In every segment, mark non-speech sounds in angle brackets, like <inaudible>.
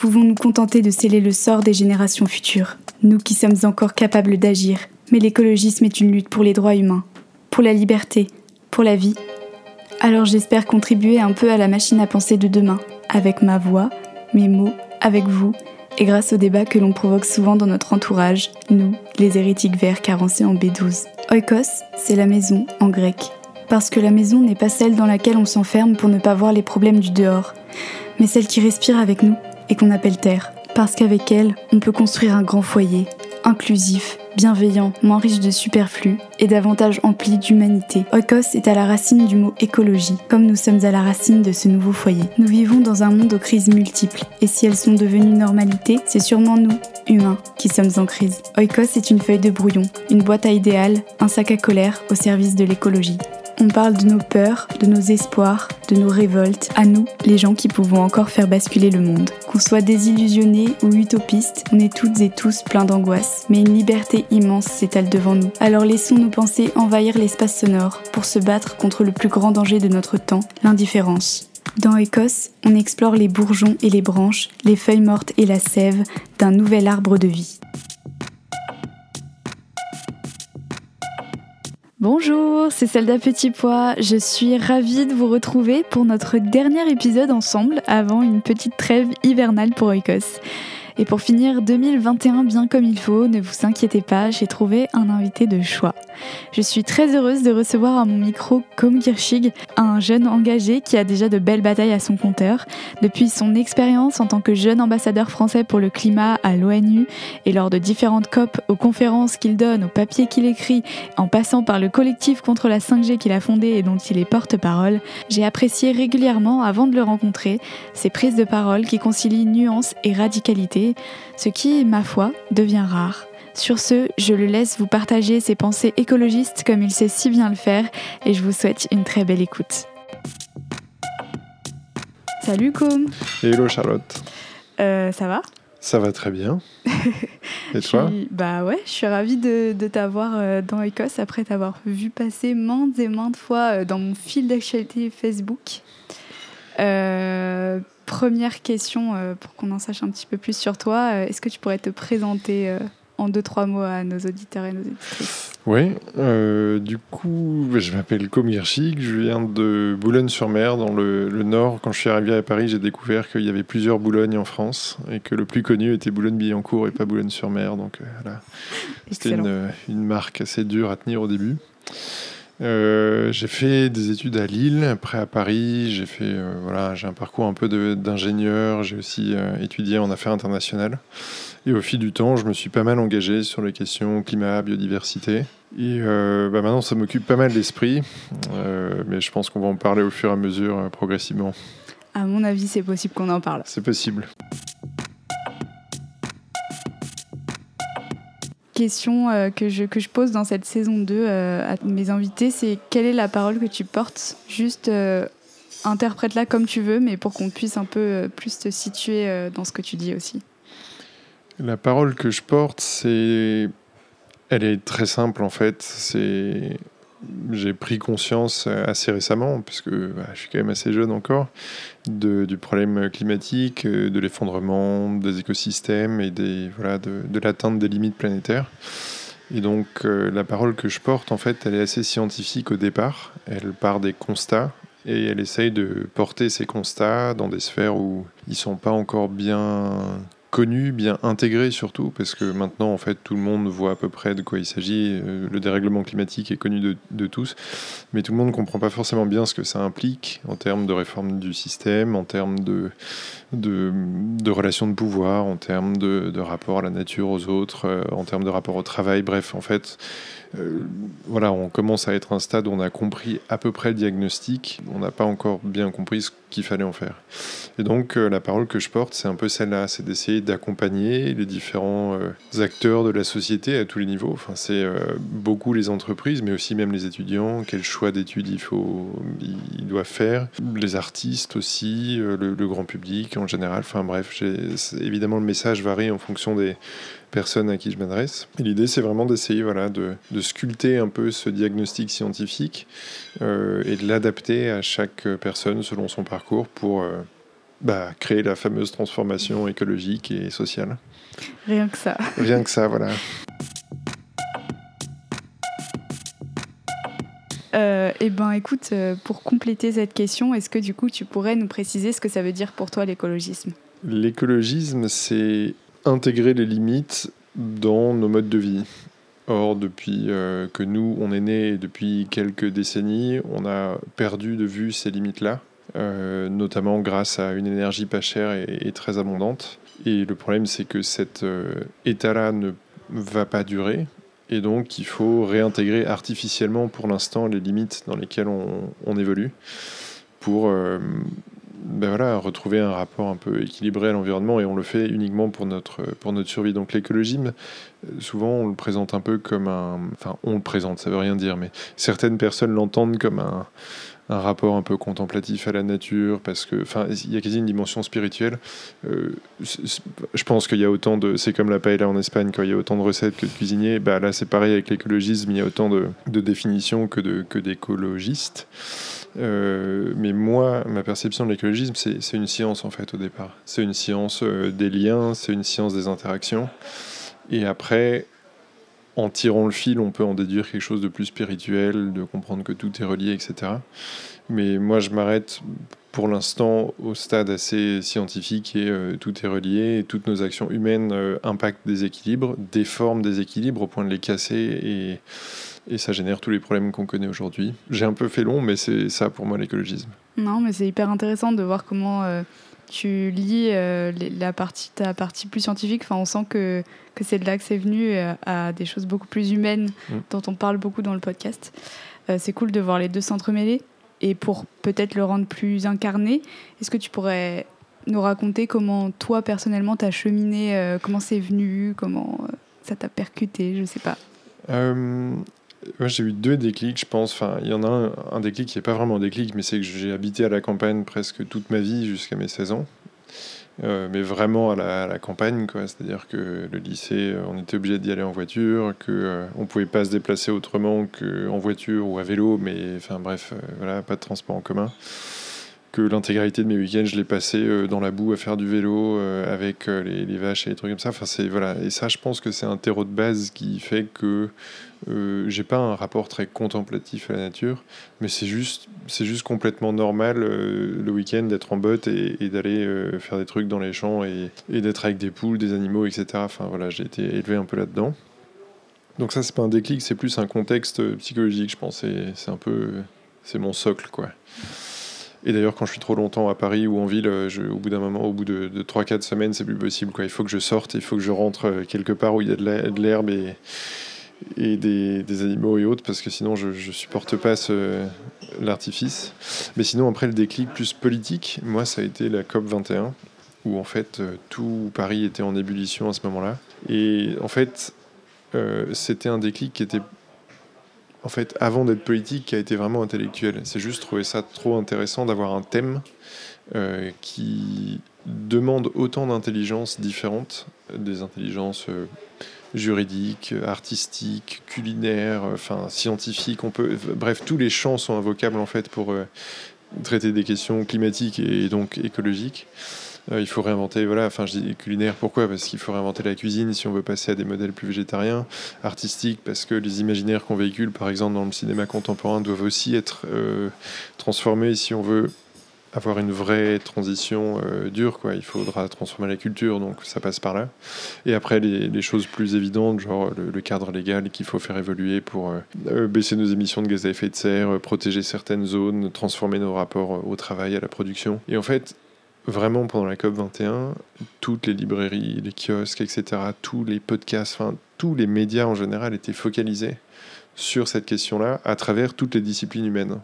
pouvons nous contenter de sceller le sort des générations futures, nous qui sommes encore capables d'agir. Mais l'écologisme est une lutte pour les droits humains, pour la liberté, pour la vie. Alors j'espère contribuer un peu à la machine à penser de demain, avec ma voix, mes mots, avec vous, et grâce au débat que l'on provoque souvent dans notre entourage, nous, les hérétiques verts carencés en B12. Oikos, c'est la maison en grec. Parce que la maison n'est pas celle dans laquelle on s'enferme pour ne pas voir les problèmes du dehors, mais celle qui respire avec nous et qu'on appelle terre. Parce qu'avec elle, on peut construire un grand foyer, inclusif, bienveillant, moins riche de superflu et davantage empli d'humanité. Oikos est à la racine du mot écologie, comme nous sommes à la racine de ce nouveau foyer. Nous vivons dans un monde aux crises multiples, et si elles sont devenues normalité, c'est sûrement nous, humains, qui sommes en crise. Oikos est une feuille de brouillon, une boîte à idéal, un sac à colère au service de l'écologie. On parle de nos peurs, de nos espoirs, de nos révoltes, à nous, les gens qui pouvons encore faire basculer le monde. Qu'on soit désillusionnés ou utopistes, on est toutes et tous pleins d'angoisse, mais une liberté immense s'étale devant nous. Alors laissons nos pensées envahir l'espace sonore pour se battre contre le plus grand danger de notre temps, l'indifférence. Dans Écosse, on explore les bourgeons et les branches, les feuilles mortes et la sève d'un nouvel arbre de vie. Bonjour, c'est Zelda Petit Pois. Je suis ravie de vous retrouver pour notre dernier épisode ensemble avant une petite trêve hivernale pour Oikos. Et pour finir 2021 bien comme il faut, ne vous inquiétez pas, j'ai trouvé un invité de choix. Je suis très heureuse de recevoir à mon micro Kom Kirchig, un jeune engagé qui a déjà de belles batailles à son compteur. Depuis son expérience en tant que jeune ambassadeur français pour le climat à l'ONU et lors de différentes COP, aux conférences qu'il donne, aux papiers qu'il écrit, en passant par le collectif contre la 5G qu'il a fondé et dont il est porte-parole, j'ai apprécié régulièrement, avant de le rencontrer, ses prises de parole qui concilient nuance et radicalité, ce qui, ma foi, devient rare. Sur ce, je le laisse vous partager ses pensées écologistes comme il sait si bien le faire et je vous souhaite une très belle écoute. Salut Com Hello Charlotte euh, Ça va? Ça va très bien. <laughs> Et toi? Bah ouais, je suis ravie de, t'avoir euh, dans Écosse après t'avoir vu passer maintes et maintes fois euh, dans mon fil d'actualité Facebook. Première question pour qu'on en sache un petit peu plus sur toi. Est-ce que tu pourrais te présenter en deux, trois mots à nos auditeurs et nos auditrices? Oui, euh, du coup, je m'appelle Comir Chic, je viens de Boulogne-sur-Mer, dans le, Nord. Quand je suis arrivé à Paris, j'ai découvert qu'il y avait plusieurs Boulognes en France et que le plus connu était Boulogne-Billancourt et pas Boulogne-sur-Mer. Donc euh, voilà, c'était une, une, marque assez dure à tenir au début. Euh, j'ai fait des études à Lille, après à Paris. J'ai fait, voilà, j'ai un parcours un peu d'ingénieur. J'ai aussi étudié en affaires internationales. Et au fil du temps, je me suis pas mal engagé sur les questions climat, biodiversité. Et euh, bah maintenant, ça m'occupe pas mal d'esprit, euh, mais je pense qu'on va en parler au fur et à mesure, euh, progressivement. À mon avis, c'est possible qu'on en parle. C'est possible. Question que, je, que je pose dans cette saison 2 à mes invités, c'est quelle est la parole que tu portes? Juste interprète-la comme tu veux, mais pour qu'on puisse un peu plus te situer dans ce que tu dis aussi. La parole que je porte, c'est. Elle est très simple en fait. C'est. J'ai pris conscience assez récemment, puisque bah, je suis quand même assez jeune encore, du problème climatique, de l'effondrement des écosystèmes et des, voilà, de, l'atteinte des limites planétaires. Et donc euh, la parole que je porte, en fait, elle est assez scientifique au départ. Elle part des constats et elle essaye de porter ces constats dans des sphères où ils sont pas encore bien connu, bien intégré surtout, parce que maintenant, en fait, tout le monde voit à peu près de quoi il s'agit. Euh, le dérèglement climatique est connu de, de, tous, mais tout le monde ne comprend pas forcément bien ce que ça implique en termes de réforme du système, en termes de, de, de relations de pouvoir, en termes de, de, rapport à la nature, aux autres, euh, en termes de rapport au travail. Bref, en fait, euh, voilà, on commence à être à un stade où on a compris à peu près le diagnostic, on n'a pas encore bien compris ce qu'il fallait en faire. Et donc euh, la parole que je porte, c'est un peu celle-là, c'est d'essayer d'accompagner les différents euh, acteurs de la société à tous les niveaux. Enfin, c'est beaucoup les entreprises, mais aussi même les étudiants, quel choix d'études il ils doivent faire, les artistes aussi, le, le, grand public en général. Enfin bref, évidemment le message varie en fonction des personnes à qui je m'adresse. Et l'idée, c'est vraiment d'essayer voilà, de, de, sculpter un peu ce diagnostic scientifique euh, et de l'adapter à chaque personne selon son parcours pour, euh, bah, créer la fameuse transformation écologique et sociale. Rien que ça. Rien que ça, voilà. Euh, eh ben, écoute, euh, pour compléter cette question, est-ce que du coup, tu pourrais nous préciser ce que ça veut dire pour toi l'écologisme? L'écologisme, c'est intégrer les limites dans nos modes de vie. Or, depuis euh, que nous, on est nés, depuis quelques décennies, on a perdu de vue ces limites-là, euh, notamment grâce à une énergie pas chère et, très abondante. Et le problème, c'est que cet euh, état-là ne va pas durer. Et donc, il faut réintégrer artificiellement pour l'instant les limites dans lesquelles on, on évolue pour euh, ben voilà, retrouver un rapport un peu équilibré à l'environnement. Et on le fait uniquement pour notre, pour notre survie. Donc, l'écologisme, souvent, on le présente un peu comme un. Enfin, on le présente, ça veut rien dire, mais certaines personnes l'entendent comme un un rapport un peu contemplatif à la nature, parce que, enfin, il y a quasi une dimension spirituelle. Euh, je pense qu'il y a autant de, c'est comme la paella en Espagne, quand il y a autant de recettes que de cuisiniers. Bah là, c'est pareil avec l'écologisme, il y a autant de, de définitions que de que d'écologistes. Euh, mais moi, ma perception de l'écologisme, c'est une science en fait au départ. C'est une science euh, des liens, c'est une science des interactions. Et après, en tirant le fil, on peut en déduire quelque chose de plus spirituel, de comprendre que tout est relié, etc. Mais moi, je m'arrête pour l'instant au stade assez scientifique et euh, tout est relié. Toutes nos actions humaines impactent des équilibres, déforment des équilibres au point de les casser et, et ça génère tous les problèmes qu'on connaît aujourd'hui. J'ai un peu fait long, mais c'est ça pour moi l'écologisme. Non, mais c'est hyper intéressant de voir comment euh, tu lis euh, les- la partie, ta partie plus scientifique. Enfin, on sent que, que c'est de là que c'est venu euh, à des choses beaucoup plus humaines Mm. dont on parle beaucoup dans le podcast. C'est cool de voir les deux s'entremêler. Et pour peut-être le rendre plus incarné, est-ce que tu pourrais nous raconter comment toi personnellement t'as cheminé, comment c'est venu, comment ça t'a percuté, je sais pas. Euh, moi, j'ai eu deux déclics, je pense. Enfin, il y en a un, déclic qui n'est pas vraiment un déclic, mais c'est que j'ai habité à la campagne presque toute ma vie jusqu'à mes 16 ans. Euh, mais vraiment à la, campagne, quoi. C'est-à-dire que le lycée, on était obligé d'y aller en voiture, que euh, on pouvait pas se déplacer autrement qu'en voiture ou à vélo, mais enfin bref, euh, voilà, pas de transport en commun. Que l'intégralité de mes week-ends, je l'ai passé euh, dans la boue à faire du vélo euh, avec euh, les, vaches et les trucs comme ça. Enfin, c'est voilà. Et ça, je pense que c'est un terreau de base qui fait que euh, j'ai pas un rapport très contemplatif à la nature, mais c'est juste, c'est juste complètement normal le week-end d'être en botte et, d'aller faire des trucs dans les champs et, d'être avec des poules, des animaux, etc. Enfin voilà, j'ai été élevé un peu là-dedans. Donc ça, c'est pas un déclic, c'est plus un contexte psychologique, je pense. C'est un peu, c'est mon socle, quoi. Et d'ailleurs, quand je suis trop longtemps à Paris ou en ville, euh, au bout d'un moment, au bout de, de 3-4 semaines, c'est plus possible. Il faut que je sorte, il faut que je rentre euh, quelque part où il y a de l'herbe et, des, animaux et autres, parce que sinon je, je supporte pas ce- l'artifice. Mais sinon, après le déclic plus politique, moi, ça a été la COP 21, où en fait euh, tout Paris était en ébullition à ce moment-là. Et en fait, c'était un déclic qui était en fait, avant d'être politique, qui a été vraiment intellectuel. C'est juste trouver ça trop intéressant d'avoir un thème euh, qui demande autant d'intelligences différentes, des intelligences euh, juridiques, artistiques, culinaires, euh, enfin scientifiques. On peut, bref, tous les champs sont invocables en fait pour traiter des questions climatiques et donc écologiques. Euh, il faut réinventer, voilà, enfin je dis culinaire, pourquoi? Parce qu'il faut réinventer la cuisine si on veut passer à des modèles plus végétariens, artistique parce que les imaginaires qu'on véhicule, par exemple dans le cinéma contemporain, doivent aussi être euh, transformés si on veut avoir une vraie transition euh, dure, quoi. Il faudra transformer la culture, donc ça passe par là. Et après, les, choses plus évidentes, genre le, cadre légal qu'il faut faire évoluer pour baisser nos émissions de gaz à effet de serre, protéger certaines zones, transformer nos rapports au travail, à la production. Et en fait, vraiment pendant la COP 21, toutes les librairies, les kiosques, etc., tous les podcasts, enfin tous les médias en général étaient focalisés sur cette question-là à travers toutes les disciplines humaines.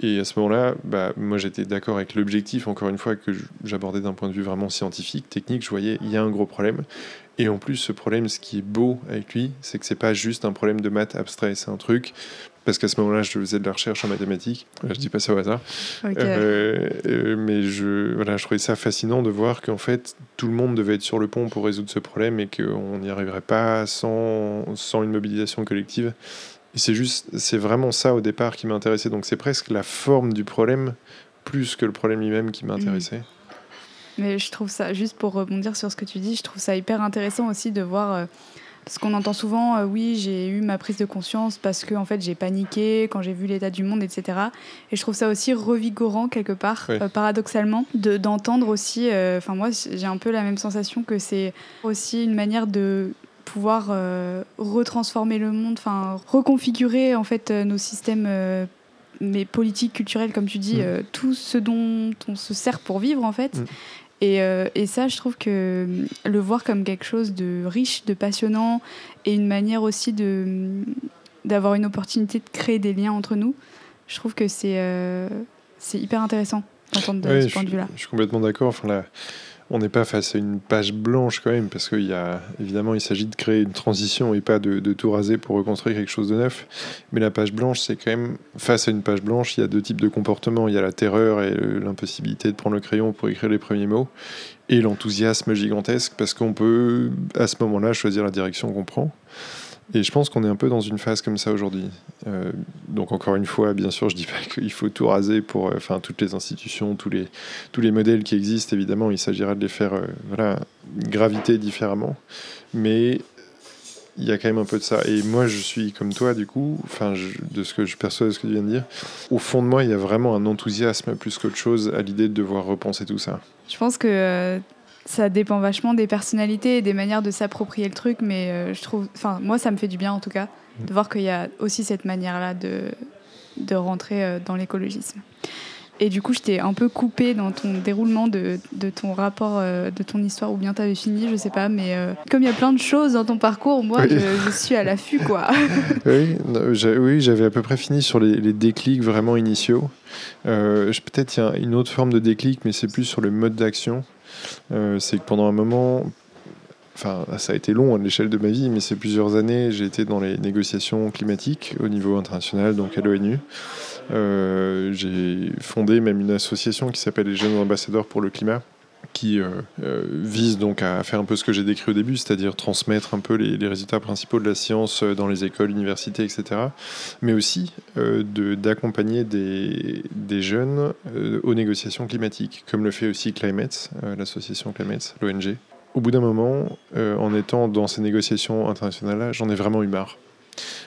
Et à ce moment-là, bah, moi j'étais d'accord avec l'objectif, encore une fois, que j'abordais d'un point de vue vraiment scientifique, technique. Je voyais, il y a un gros problème. Et en plus, ce problème, ce qui est beau avec lui, c'est que c'est pas juste un problème de maths abstrait, c'est un truc. Parce qu'à ce moment-là, je faisais de la recherche en mathématiques. Je dis pas ça au hasard. Euh, euh, mais je, voilà, je trouvais ça fascinant de voir qu'en fait, tout le monde devait être sur le pont pour résoudre ce problème et qu'on n'y arriverait pas sans, sans une mobilisation collective. Et c'est juste, c'est vraiment ça au départ qui m'intéressait. Donc c'est presque la forme du problème plus que le problème lui-même qui m'intéressait. Mais je trouve ça, juste pour rebondir sur ce que tu dis, je trouve ça hyper intéressant aussi de voir. Euh, parce qu'on entend souvent, euh, oui, j'ai eu ma prise de conscience parce que en fait, j'ai paniqué quand j'ai vu l'état du monde, etc. Et je trouve ça aussi revigorant quelque part, euh, paradoxalement, d'entendre aussi. Enfin, moi, j'ai un peu la même sensation que c'est aussi une manière de pouvoir retransformer le monde, enfin reconfigurer en fait nos systèmes mais politiques, culturels, comme tu dis, mm. tout ce dont on se sert pour vivre en fait. Mm. Et, euh, et, ça, je trouve que le voir comme quelque chose de riche, de passionnant, et une manière aussi de d'avoir une opportunité de créer des liens entre nous, je trouve que c'est euh, c'est hyper intéressant d'entendre de ce point de vue-là. Je suis complètement d'accord. Enfin, là, on n'est pas face à une page blanche quand même, parce qu'il y a évidemment, il s'agit de créer une transition et pas de, tout raser pour reconstruire quelque chose de neuf. Mais la page blanche, c'est quand même face à une page blanche, il y a deux types de comportements. Il y a la terreur et l'impossibilité de prendre le crayon pour écrire les premiers mots, et l'enthousiasme gigantesque, parce qu'on peut à ce moment-là choisir la direction qu'on prend. Et je pense qu'on est un peu dans une phase comme ça aujourd'hui. Euh, donc encore une fois, bien sûr, je dis pas <laughs> qu'il faut tout raser pour, euh, enfin, toutes les institutions, tous les, tous les modèles qui existent. Évidemment, il s'agira de les faire, euh, voilà, graviter différemment. Mais il y a quand même un peu de ça. Et moi, je suis comme toi, du coup, enfin, de ce que je perçois de ce que tu viens de dire. Au fond de moi, il y a vraiment un enthousiasme plus qu'autre chose à l'idée de devoir repenser tout ça. Je pense que ça dépend vachement des personnalités et des manières de s'approprier le truc, mais euh, je trouve, enfin, moi, ça me fait du bien en tout cas, de voir qu'il y a aussi cette manière-là de, de rentrer euh, dans l'écologisme. Et du coup, je t'ai un peu coupé dans ton déroulement de, de ton rapport, euh, de ton histoire, ou bien tu avais fini, je sais pas, mais comme il y a plein de choses dans ton parcours, moi, je, suis à l'affût, quoi. <laughs> oui, oui j'avais à peu près fini sur les, les déclics vraiment initiaux. Peut-être il y a une autre forme de déclic, mais c'est plus sur le mode d'action. Euh, c'est que pendant un moment, enfin, ça a été long à l'échelle de ma vie, mais c'est plusieurs années, j'ai été dans les négociations climatiques au niveau international, donc à l'ONU. Euh, j'ai fondé même une association qui s'appelle les Jeunes Ambassadeurs pour le Climat, qui euh, euh, vise donc à faire un peu ce que j'ai décrit au début, c'est-à-dire transmettre un peu les, résultats principaux de la science euh, dans les écoles, universités, etc. Mais aussi d'accompagner des, des, jeunes aux négociations climatiques, comme le fait aussi Climate, l'association Climate, l'ONG. Au bout d'un moment, en étant dans ces négociations internationales-là, j'en ai vraiment eu marre.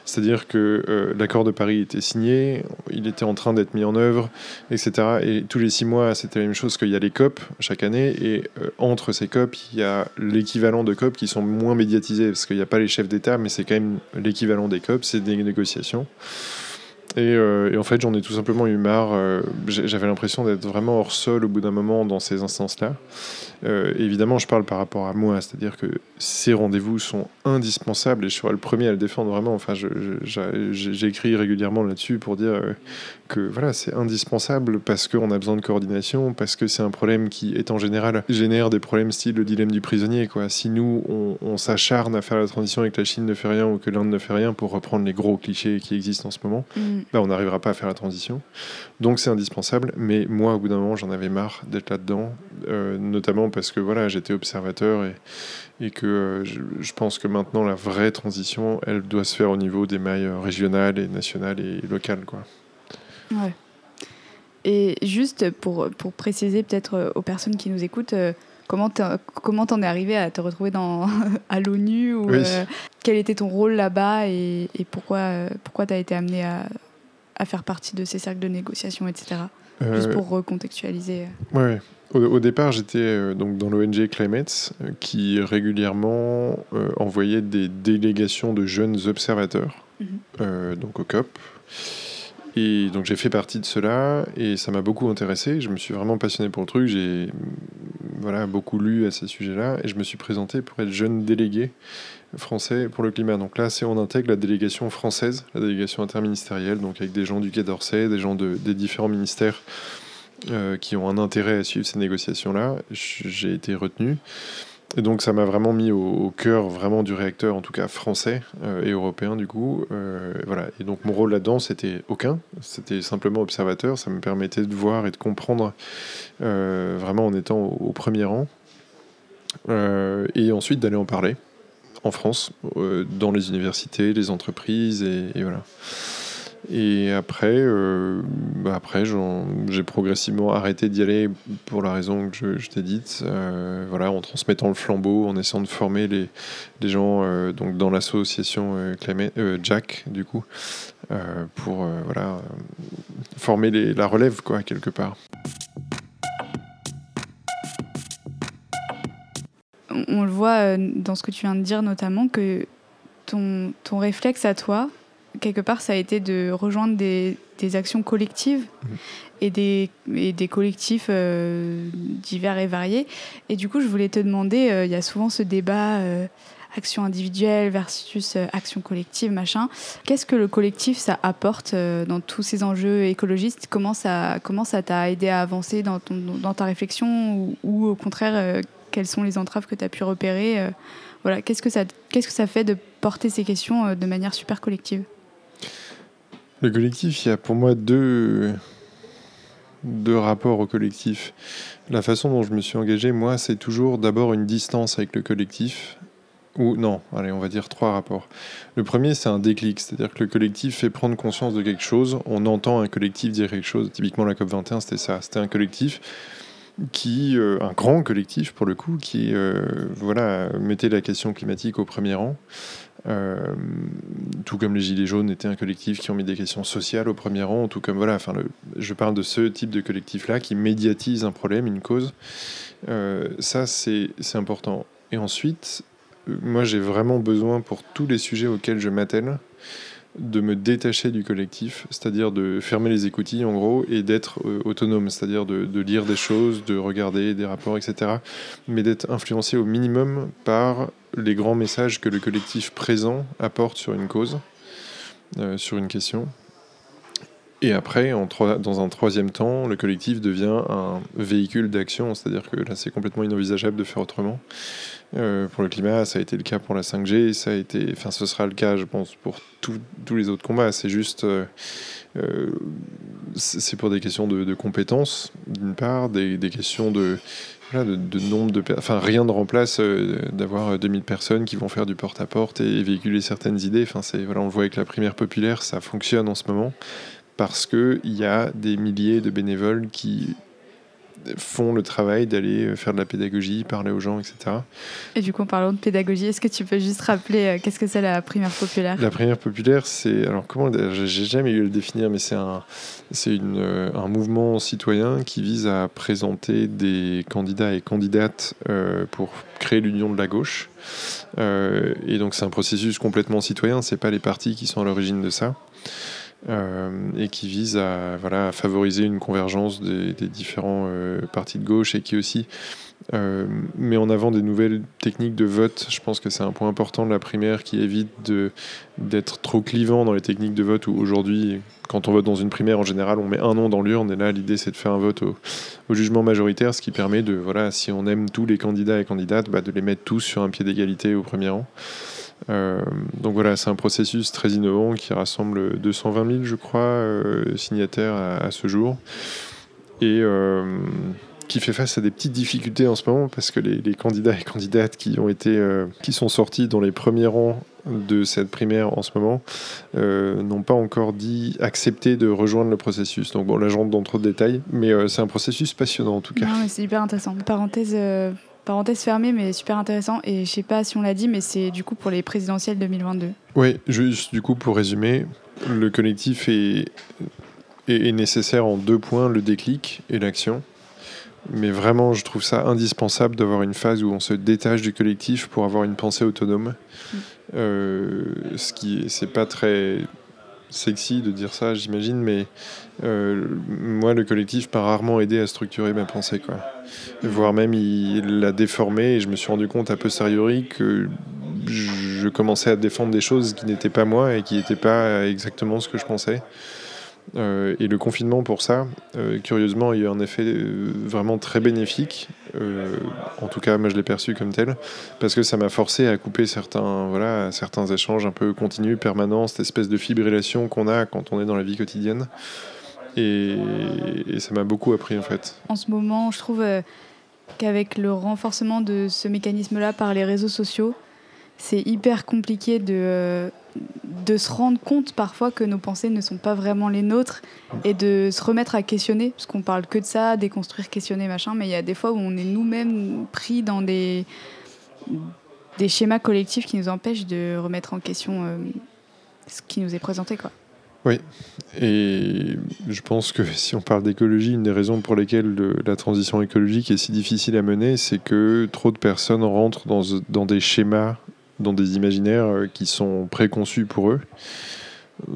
C'est-à-dire que euh, l'accord de Paris était signé, il était en train d'être mis en œuvre, etc. Et tous les six mois, c'était la même chose qu'il y a les COP chaque année. Et euh, entre ces COP, il y a l'équivalent de COP qui sont moins médiatisés, parce qu'il n'y a pas les chefs d'État, mais c'est quand même l'équivalent des COP, c'est des négociations. Euh, et, en fait, j'en ai tout simplement eu marre. J'avais l'impression d'être vraiment hors sol au bout d'un moment dans ces instances-là. Euh, évidemment, je parle par rapport à moi, c'est-à-dire que ces rendez-vous sont indispensables et je serai le premier à le défendre vraiment. Enfin, j'écris régulièrement là-dessus pour dire euh, que voilà, c'est indispensable parce qu'on a besoin de coordination, parce que c'est un problème qui, est en général, génère des problèmes style le dilemme du prisonnier. Quoi. Si nous, on, s'acharne à faire la transition et que la Chine ne fait rien ou que l'Inde ne fait rien, pour reprendre les gros clichés qui existent en ce moment, mm. bah, on n'arrivera pas à faire la transition. Donc c'est indispensable, mais moi, au bout d'un moment, j'en avais marre d'être là-dedans, euh, notamment parce que voilà, j'étais observateur et, et que euh, je, pense que maintenant la vraie transition, elle doit se faire au niveau des mailles euh, régionales et nationales et locales. Quoi. Ouais. Et juste pour, pour préciser peut-être aux personnes qui nous écoutent, comment comment t'en es arrivé à te retrouver dans, <laughs> à l'ONU ou quel était ton rôle là-bas et, et, pourquoi, pourquoi tu as été amené à, à, faire partie de ces cercles de négociation, etc. Juste pour recontextualiser. Ouais. Au, départ, j'étais euh, donc dans l'ONG Climate, euh, qui régulièrement euh, envoyait des délégations de jeunes observateurs, mhm. donc au COP. Et donc j'ai fait partie de cela et ça m'a beaucoup intéressé. Je me suis vraiment passionné pour le truc. J'ai voilà, beaucoup lu à ces sujets-là et je me suis présenté pour être jeune délégué français pour le climat. Donc là, c'est on intègre la délégation française, la délégation interministérielle, donc avec des gens du Quai d'Orsay, des gens de, des différents ministères euh, qui ont un intérêt à suivre ces négociations-là. J'ai été retenu. Et donc ça m'a vraiment mis au, cœur vraiment du réacteur, en tout cas français euh, et européen du coup. Euh, voilà. Et donc mon rôle là-dedans, c'était aucun. C'était simplement observateur. Ça me permettait de voir et de comprendre vraiment en étant au, premier rang. et ensuite d'aller en parler en France, dans les universités, les entreprises et, voilà. Et après, euh, bah après j'ai progressivement arrêté d'y aller pour la raison que je, t'ai dite. Euh, voilà, en transmettant le flambeau, en essayant de former les, les gens euh, donc dans l'association Jack, du coup, pour voilà, former la relève, quoi, quelque part. On le voit dans ce que tu viens de dire, notamment que ton, ton réflexe à toi, quelque part, ça a été de rejoindre des, des actions collectives mhm. et, des, et des collectifs euh, divers et variés. Et du coup, je voulais te demander, euh, il y a souvent ce débat euh, action individuelle versus action collective, machin. Qu'est-ce que le collectif, ça apporte dans tous ces enjeux écologistes? Comment ça, comment ça t'a aidé à avancer dans, ton, dans ta réflexion ou, ou au contraire, quelles sont les entraves que tu as pu repérer voilà, qu'est-ce que ça, qu'est-ce que ça fait de porter ces questions de manière super collective? Le collectif, il y a pour moi deux, deux rapports au collectif. La façon dont je me suis engagé, moi, c'est toujours d'abord une distance avec le collectif. Ou non, allez, on va dire trois rapports. Le premier, c'est un déclic, c'est-à-dire que le collectif fait prendre conscience de quelque chose. On entend un collectif dire quelque chose. Typiquement, la COP21, c'était ça. C'était un collectif qui, euh, un grand collectif pour le coup, qui euh, voilà, mettait la question climatique au premier rang. Euh, tout comme les Gilets jaunes étaient un collectif qui ont mis des questions sociales au premier rang, tout comme voilà, enfin, je parle de ce type de collectif-là qui médiatise un problème, une cause. Ça, c'est important. Et ensuite, moi, j'ai vraiment besoin pour tous les sujets auxquels je m'attelle de me détacher du collectif, c'est-à-dire de fermer les écoutilles en gros et d'être euh, autonome, c'est-à-dire de, lire des choses, de regarder des rapports, etc. Mais d'être influencé au minimum par les grands messages que le collectif présent apporte sur une cause, euh, sur une question. Et après, dans un troisième temps, le collectif devient un véhicule d'action, c'est-à-dire que là, c'est complètement inenvisageable de faire autrement. Euh, pour le climat, ça a été le cas pour la 5G, ça a été, enfin, ce sera le cas, je pense, pour tous les autres combats. C'est juste, euh, c'est pour des questions de, de compétences, d'une part, des, questions de, de, nombre de enfin rien ne remplace euh, d'avoir 2000 personnes qui vont faire du porte-à-porte et véhiculer certaines idées. Enfin c'est voilà, on le voit avec la primaire populaire, ça fonctionne en ce moment parce que il y a des milliers de bénévoles qui font le travail d'aller euh, faire de la pédagogie, parler aux gens, etc. Et du coup, en parlant de pédagogie, est-ce que tu peux juste rappeler euh, qu'est-ce que c'est la primaire populaire? La primaire populaire, c'est alors comment j'ai jamais eu à le définir, mais c'est un c'est euh, un mouvement citoyen qui vise à présenter des candidats et candidates pour créer l'union de la gauche. et donc c'est un processus complètement citoyen. C'est pas les partis qui sont à l'origine de ça. Euh, et qui vise à, voilà, favoriser une convergence des, différents euh, partis de gauche et qui aussi euh, met en avant des nouvelles techniques de vote. Je pense que c'est un point important de la primaire qui évite d'être trop clivant dans les techniques de vote aujourd'hui, quand on vote dans une primaire, en général, on met un nom dans l'urne et là, l'idée, c'est de faire un vote au, au, jugement majoritaire, ce qui permet de, voilà, si on aime tous les candidats et candidates, bah, de les mettre tous sur un pied d'égalité au premier rang. Euh, donc voilà, c'est un processus très innovant qui rassemble 220 000, je crois, euh, signataires à, ce jour. Et euh, qui fait face à des petites difficultés en ce moment parce que les, candidats et candidates qui ont été qui sont sortis dans les premiers rangs de cette primaire en ce moment n'ont pas encore dit accepter de rejoindre le processus. Donc bon, là j'entre dans trop de détails, mais c'est un processus passionnant en tout cas. c'est hyper intéressant. Parenthèse Parenthèse fermée, mais super intéressant. Et je sais pas si on l'a dit, mais c'est du coup pour les présidentielles 2022. Oui, juste du coup pour résumer, le collectif est, est, nécessaire en deux points, le déclic et l'action. Mais vraiment, je trouve ça indispensable d'avoir une phase où on se détache du collectif pour avoir une pensée autonome. Mm. Euh, ce qui c'est pas très sexy de dire ça, j'imagine, mais euh, moi, le collectif m'a rarement aidé à structurer ma pensée, quoi. Voire même, il l'a déformé et je me suis rendu compte un peu sérieux que je commençais à défendre des choses qui n'étaient pas moi et qui n'étaient pas exactement ce que je pensais. Euh, et le confinement, pour ça, euh, curieusement, a eu un effet euh, vraiment très bénéfique. en tout cas, moi, je l'ai perçu comme tel, parce que ça m'a forcé à couper certains, voilà, certains échanges un peu continus, permanents, cette espèce de fibrillation qu'on a quand on est dans la vie quotidienne. Et ça m'a beaucoup appris, en fait. En ce moment, je trouve qu'avec le renforcement de ce mécanisme-là par les réseaux sociaux, c'est hyper compliqué de, de se rendre compte parfois que nos pensées ne sont pas vraiment les nôtres et de se remettre à questionner, parce qu'on parle que de ça, déconstruire, questionner, machin, mais il y a des fois où on est nous-mêmes pris dans des, des schémas collectifs qui nous empêchent de remettre en question euh, ce qui nous est présenté. Quoi. Oui, et je pense que <laughs> si on parle d'écologie, une des raisons pour lesquelles la transition écologique est si difficile à mener, c'est que trop de personnes rentrent dans, dans des schémas, dans des imaginaires euh, qui sont préconçus pour eux,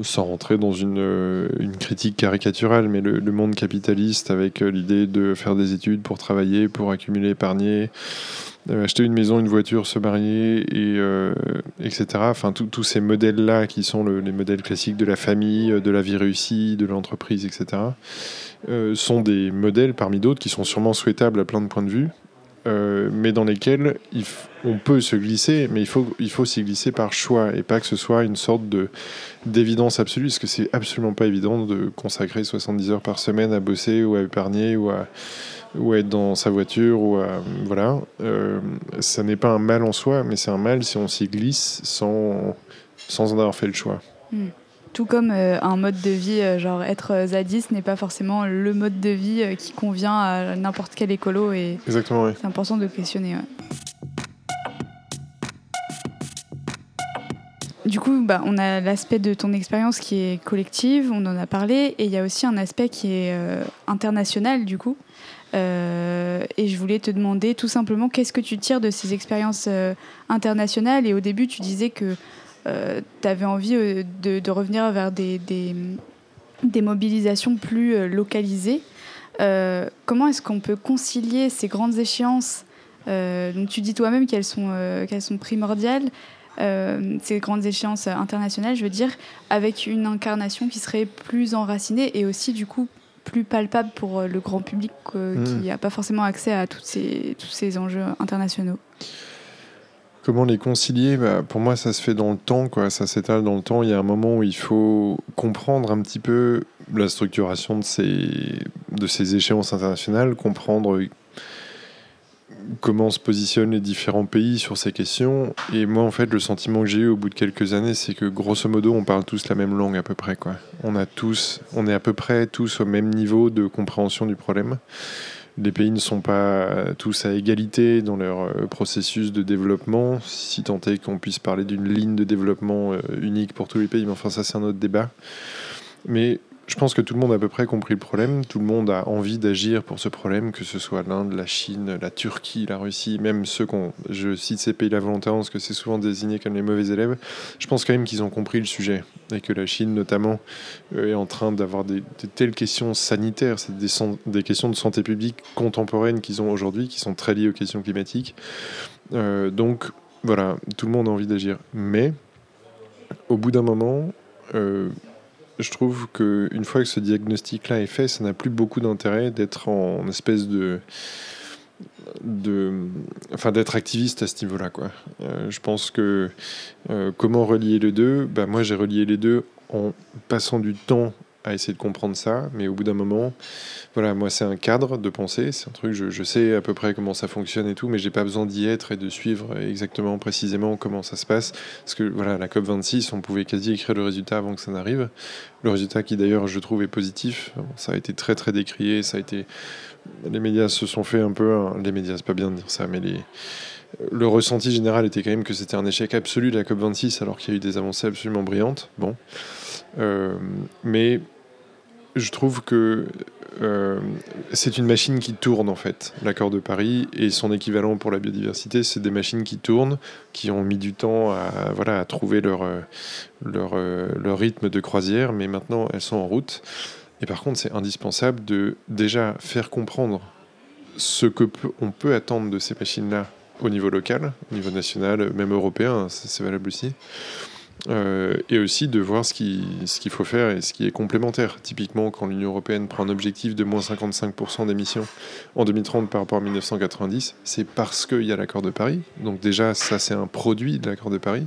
sans rentrer dans une, euh, critique caricaturale, mais le, monde capitaliste avec l'idée de faire des études pour travailler, pour accumuler, épargner, euh, acheter une maison, une voiture, se marier, et, euh, etc. Enfin, tous ces modèles-là qui sont les modèles classiques de la famille, de la vie réussie, de l'entreprise, etc., euh, sont des modèles parmi d'autres qui sont sûrement souhaitables à plein de points de vue, mais dans lesquels on peut se glisser, mais il faut, il faut s'y glisser par choix et pas que ce soit une sorte de, d'évidence absolue, parce que c'est absolument pas évident de consacrer 70 heures par semaine à bosser ou à épargner ou à ou être dans sa voiture, ou voilà. Euh, ça n'est pas un mal en soi, mais c'est un mal si on s'y glisse sans, sans en avoir fait le choix. Hmm. Tout comme euh, un mode de vie, euh, genre être zadiste n'est pas forcément le mode de vie qui convient à n'importe quel écolo. Et Exactement, oui. C'est important de questionner. Du coup, bah, on a l'aspect de ton expérience qui est collective, on en a parlé, et il y a aussi un aspect qui est international, du coup. Euh, et je voulais te demander tout simplement qu'est-ce que tu tires de ces expériences euh, internationales? Et au début, tu disais que euh, tu avais envie de, revenir vers des, des, des mobilisations plus localisées. comment est-ce qu'on peut concilier ces grandes échéances donc Tu dis toi-même qu'elles sont, qu'elles sont primordiales. ces grandes échéances internationales, je veux dire, avec une incarnation qui serait plus enracinée et aussi du coup plus palpable pour euh, le grand public hmm. qui n'a pas forcément accès à toutes ces, tous ces enjeux internationaux? Comment les concilier bah, Pour moi, ça se fait dans le temps, quoi. ça s'étale dans le temps. Il y a un moment où il faut comprendre un petit peu la structuration de ces, de ces échéances internationales, comprendre comment se positionnent les différents pays sur ces questions. Et moi, en fait, le sentiment que j'ai eu au bout de quelques années, c'est que grosso modo, on parle tous la même langue à peu près. Quoi. On, a tous, on est à peu près tous au même niveau de compréhension du problème. Les pays ne sont pas tous à égalité dans leur euh, processus de développement, si tant est qu'on puisse parler d'une ligne de développement euh, unique pour tous les pays, mais enfin ça c'est un autre débat. Mais je pense que tout le monde a à peu près compris le problème. Tout le monde a envie d'agir pour ce problème, que ce soit l'Inde, la Chine, la Turquie, la Russie, même ceux qu'on. Je cite ces pays-là volontairement parce que c'est souvent désigné comme les mauvais élèves. Je pense quand même qu'ils ont compris le sujet et que la Chine, notamment, euh, est en train d'avoir des, telles questions sanitaires, c'est des, questions de santé publique contemporaines qu'ils ont aujourd'hui, qui sont très liées aux questions climatiques. Euh, donc, voilà, tout le monde a envie d'agir. Mais, au bout d'un moment, euh, je trouve qu'une fois que ce diagnostic-là est fait, ça n'a plus beaucoup d'intérêt d'être en espèce de de enfin d'être activiste à ce niveau-là. Euh, je pense que euh, comment relier les deux? Bah, moi j'ai relié les deux en passant du temps à essayer de comprendre ça, mais au bout d'un moment, voilà, moi c'est un cadre de pensée, c'est un truc, je, sais à peu près comment ça fonctionne et tout, mais j'ai pas besoin d'y être et de suivre exactement, précisément comment ça se passe, parce que voilà, la COP 26, on pouvait quasi écrire le résultat avant que ça n'arrive, le résultat qui d'ailleurs je trouve est positif, ça a été très très décrié, ça a été, les médias se sont fait un peu, les médias c'est pas bien de dire ça, mais les le ressenti général était quand même que c'était un échec absolu de la COP26 alors qu'il y a eu des avancées absolument brillantes. Bon. Euh, mais je trouve que euh, c'est une machine qui tourne en fait, l'accord de Paris, et son équivalent pour la biodiversité, c'est des machines qui tournent, qui ont mis du temps à, voilà, à trouver leur, euh, leur, euh, leur rythme de croisière, mais maintenant elles sont en route. Et par contre, c'est indispensable de déjà faire comprendre ce que on peut attendre de ces machines-là au niveau local, au niveau national, même européen, c'est valable aussi. Euh, et aussi de voir ce qu'il faut faire et ce qui est complémentaire. Typiquement, quand l'Union européenne prend un objectif de moins 55% d'émissions en 2030 par rapport à 1990, c'est parce qu'il y a l'accord de Paris. Donc déjà, ça c'est un produit de l'accord de Paris.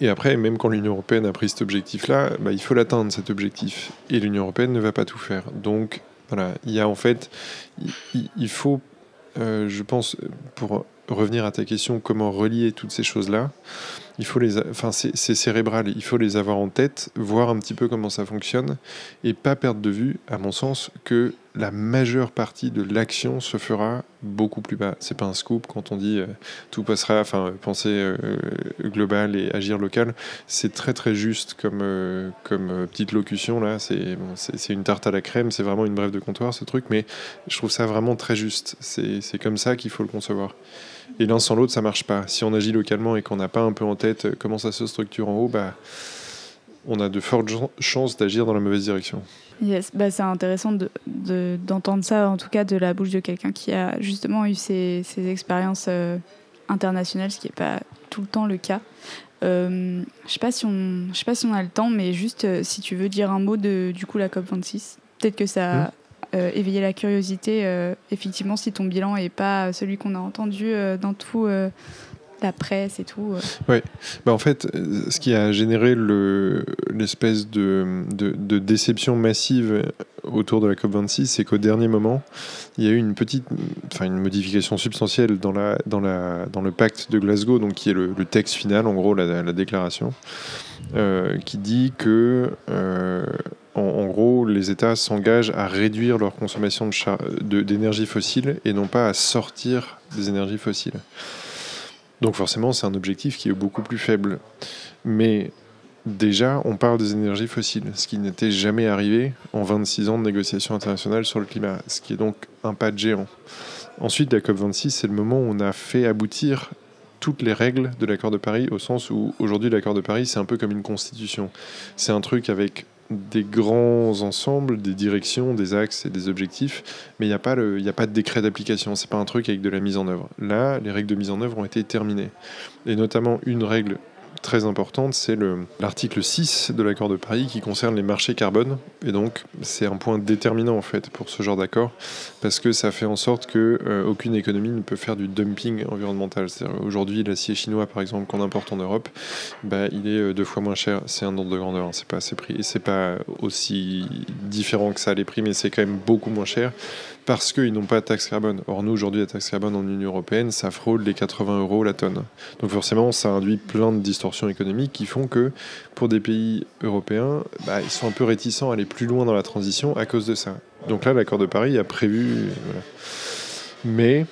Et après, même quand l'Union européenne a pris cet objectif-là, bah, il faut l'atteindre, cet objectif. Et l'Union européenne ne va pas tout faire. Donc voilà, il y a en fait, il, il faut, euh, je pense, pour revenir à ta question, comment relier toutes ces choses-là il faut les, enfin c'est cérébral, il faut les avoir en tête, voir un petit peu comment ça fonctionne et pas perdre de vue, à mon sens, que la majeure partie de l'action se fera beaucoup plus bas. C'est pas un scoop quand on dit euh, tout passera, enfin penser euh, global et agir local, c'est très très juste comme euh, comme petite locution là. C'est bon, c'est une tarte à la crème, c'est vraiment une brève de comptoir ce truc, mais je trouve ça vraiment très juste. C'est comme ça qu'il faut le concevoir. Et l'un sans l'autre, ça marche pas. Si on agit localement et qu'on n'a pas un peu en tête comment ça se structure en haut, bah on a de fortes chances d'agir dans la mauvaise direction. Yes, bah c'est intéressant d'entendre de, ça, en tout cas de la bouche de quelqu'un qui a justement eu ces, ces expériences euh, internationales, ce qui n'est pas tout le temps le cas. Euh, je sais pas si on, je sais pas si on a le temps, mais juste euh, si tu veux dire un mot de du coup la COP 26, peut-être que ça a mmh. éveillé la curiosité. effectivement, si ton bilan est pas celui qu'on a entendu dans tout la presse et tout. Euh. Oui, bah en fait, ce qui a généré l'espèce de, déception massive autour de la COP26, c'est qu'au dernier moment, il y a eu une petite, enfin une modification substantielle dans, le pacte de Glasgow, donc qui est le, texte final, en gros, la, la déclaration, euh, qui dit que, euh, en, gros, les États s'engagent à réduire leur consommation d'énergie fossile et non pas à sortir des énergies fossiles. Donc forcément, c'est un objectif qui est beaucoup plus faible. Mais déjà, on parle des énergies fossiles, ce qui n'était jamais arrivé en 26 ans de négociations internationales sur le climat, ce qui est donc un pas de géant. Ensuite, la COP26, c'est le moment où on a fait aboutir toutes les règles de l'accord de Paris, au sens où aujourd'hui l'accord de Paris, c'est un peu comme une constitution. C'est un truc avec des grands ensembles, des directions, des axes et des objectifs, mais il n'y a, pas a pas de décret d'application, c'est pas un truc avec de la mise en œuvre. Là, les règles de mise en œuvre ont été terminées. Et notamment une règle très importante, c'est l'article 6 de l'accord de Paris qui concerne les marchés carbone. Et donc, c'est un point déterminant en fait pour ce genre d'accord, parce que ça fait en sorte que euh, aucune économie ne peut faire du dumping environnemental. Aujourd'hui, l'acier chinois, par exemple, qu'on importe en Europe, bah, il est euh, deux fois moins cher. C'est un ordre de grandeur. Hein. C'est pas assez c'est pas aussi différent que ça les prix, mais c'est quand même beaucoup moins cher parce qu'ils n'ont pas de taxe carbone. Or, nous, aujourd'hui, la taxe carbone en Union européenne, ça frôle les 80 euros la tonne. Donc, forcément, ça induit plein de distorsions économiques qui font que, pour des pays européens, bah, ils sont un peu réticents à aller plus loin dans la transition à cause de ça. Donc là, l'accord de Paris a prévu. Mais,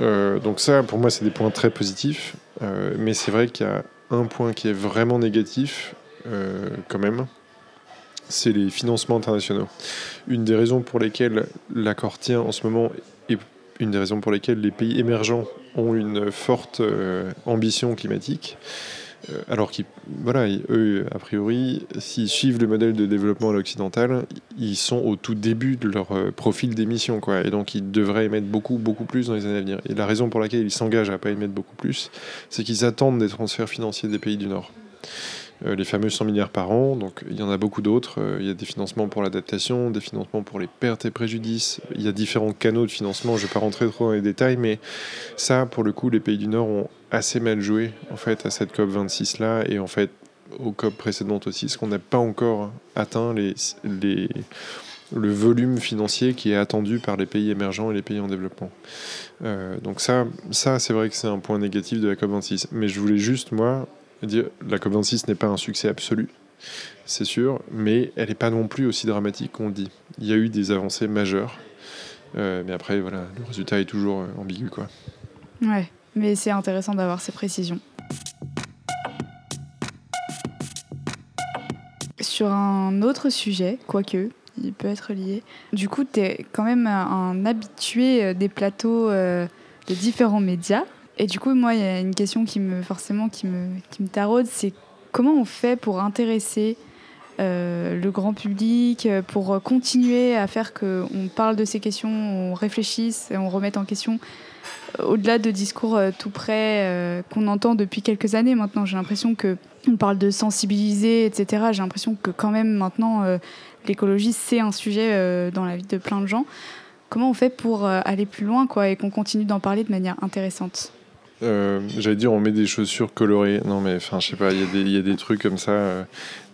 euh, donc ça, pour moi, c'est des points très positifs. Euh, mais c'est vrai qu'il y a un point qui est vraiment négatif, euh, quand même c'est les financements internationaux. Une des raisons pour lesquelles l'accord tient en ce moment et une des raisons pour lesquelles les pays émergents ont une forte ambition climatique, euh, alors qu'ils, voilà, eux, a priori, s'ils suivent le modèle de développement à l'occidental, ils sont au tout début de leur euh, profil d'émission, quoi. Et donc, ils devraient émettre beaucoup, beaucoup plus dans les années à venir. Et la raison pour laquelle ils s'engagent à pas émettre beaucoup plus, c'est qu'ils attendent des transferts financiers des pays du Nord. Euh, les fameux 100 milliards par an. Donc il y en a beaucoup d'autres. Euh, il y a des financements pour l'adaptation, des financements pour les pertes et préjudices. Il y a différents canaux de financement. Je ne vais pas rentrer trop dans les détails, mais ça, pour le coup, les pays du Nord ont assez mal joué en fait à cette COP 26 là et en fait aux COP précédentes aussi, parce qu'on n'a pas encore atteint les, le volume financier qui est attendu par les pays émergents et les pays en développement. Euh, donc ça, ça c'est vrai que c'est un point négatif de la COP26. Mais je voulais juste, moi, la COP26 n'est pas un succès absolu, c'est sûr, mais elle n'est pas non plus aussi dramatique qu'on le dit. Il y a eu des avancées majeures, euh, mais après, voilà, le résultat est toujours euh, ambigu. Quoi. Ouais, mais c'est intéressant d'avoir ces précisions. Sur un autre sujet, quoique, il peut être lié. Du coup, tu es quand même un habitué euh, des plateaux de différents médias. Et du coup, moi, il y a une question qui me forcément qui me, qui me taraude, c'est comment on fait pour intéresser euh, le grand public, pour continuer à faire qu'on parle de ces questions, on réfléchisse et on remette en question euh, au-delà de discours euh, tout près qu'on entend depuis quelques années maintenant. J'ai l'impression que on parle de sensibiliser, etc. J'ai l'impression que quand même maintenant l'écologie c'est un sujet dans la vie de plein de gens. Comment on fait pour aller plus loin quoi, et qu'on continue d'en parler de manière intéressante? Euh, j'allais dire, on met des chaussures colorées. Non, mais enfin, je sais pas, il y, a des trucs comme ça. Euh,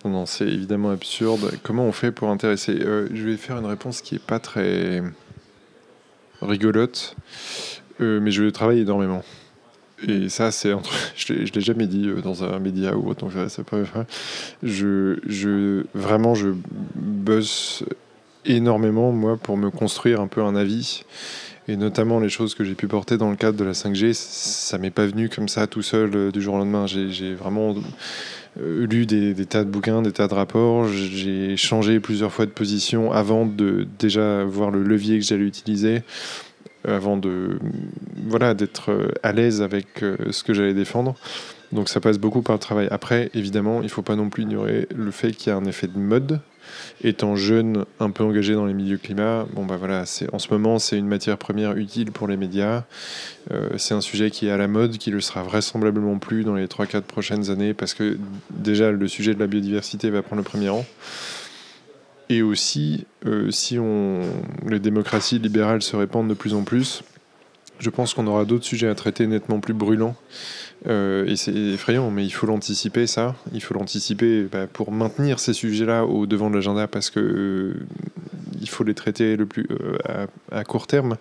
non, c'est évidemment absurde. Comment on fait pour intéresser? Euh, Je vais faire une réponse qui est pas très rigolote, mais je travaille énormément. et ça, c'est <laughs> je ne l'ai jamais dit dans un média ou autre, donc ça peut je, je, vraiment, je bosse énormément, moi, pour me construire un peu un avis. Et notamment les choses que j'ai pu porter dans le cadre de la 5G, ça m'est pas venu comme ça tout seul euh, du jour au lendemain. J'ai vraiment euh, lu des, tas de bouquins, des tas de rapports. J'ai changé plusieurs fois de position avant de déjà voir le levier que j'allais utiliser avant de voilà d'être euh, à l'aise avec ce que j'allais défendre. Donc ça passe beaucoup par le travail. Après, évidemment, il ne faut pas non plus ignorer le fait qu'il y a un effet de mode. Étant jeune, un peu engagé dans les milieux climat, bah en ce moment c'est une matière première utile pour les médias. Euh, c'est un sujet qui est à la mode, qui le sera vraisemblablement plus dans les 3-4 prochaines années parce que déjà le sujet de la biodiversité va prendre le premier rang. Et aussi, euh, si les démocraties libérales se répandent de plus en plus, je pense qu'on aura d'autres sujets à traiter nettement plus brûlants. Euh, et c'est effrayant, mais il faut l'anticiper, ça. Il faut l'anticiper bah, pour maintenir ces sujets-là au devant de l'agenda parce que euh, il faut les traiter le plus à, à, court terme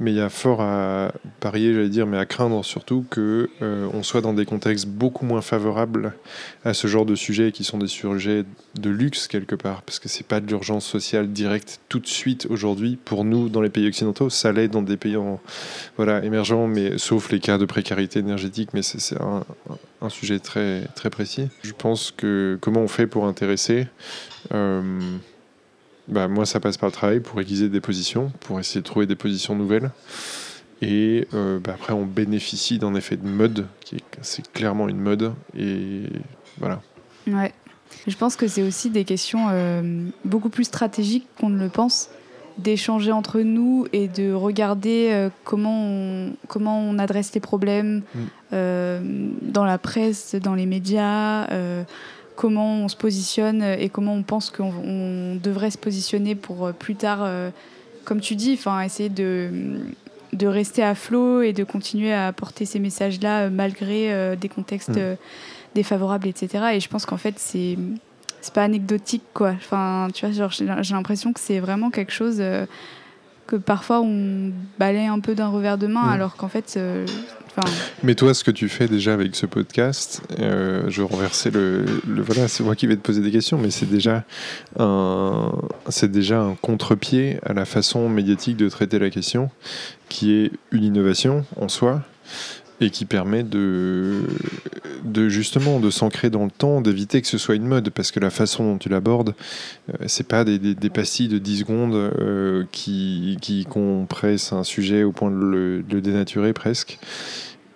mais il y a fort à parier, j'allais dire, mais à craindre surtout que euh, on soit dans des contextes beaucoup moins favorables à ce genre de sujets qui sont des sujets de luxe quelque part, parce que c'est pas de l'urgence sociale directe tout de suite aujourd'hui pour nous dans les pays occidentaux. Ça l'est dans des pays voilà émergents, mais sauf les cas de précarité énergétique, mais c'est un, un, sujet très très précis. Je pense que comment on fait pour intéresser euh, bah, moi, ça passe par le travail pour aiguiser des positions, pour essayer de trouver des positions nouvelles. Et euh, bah, après, on bénéficie d'un effet de mode, qui est, c'est clairement une mode. Et voilà. Ouais. Je pense que c'est aussi des questions euh, beaucoup plus stratégiques qu'on ne le pense, d'échanger entre nous et de regarder euh, comment, on, comment on adresse les problèmes mm. dans la presse, dans les médias comment on se positionne et comment on pense qu'on devrait se positionner pour euh, plus tard, euh, comme tu dis, enfin essayer de, de rester à flot et de continuer à porter ces messages-là euh, malgré des contextes mm. défavorables, etc. Et je pense qu'en fait, c'est c'est pas anecdotique, quoi. Enfin, tu vois, j'ai l'impression que c'est vraiment quelque chose que parfois on balaye un peu d'un revers de main, mm. alors qu'en fait, mais toi, ce que tu fais déjà avec ce podcast, euh, je vais renverser le, voilà, c'est moi qui vais te poser des questions, mais c'est déjà un, c'est déjà un contre-pied à la façon médiatique de traiter la question, qui est une innovation en soi et qui permet de, justement de s'ancrer dans le temps, d'éviter que ce soit une mode, parce que la façon dont tu l'abordes, euh, c'est pas des, pastilles de 10 secondes euh, qui, qui compressent un sujet au point de le, de le dénaturer presque.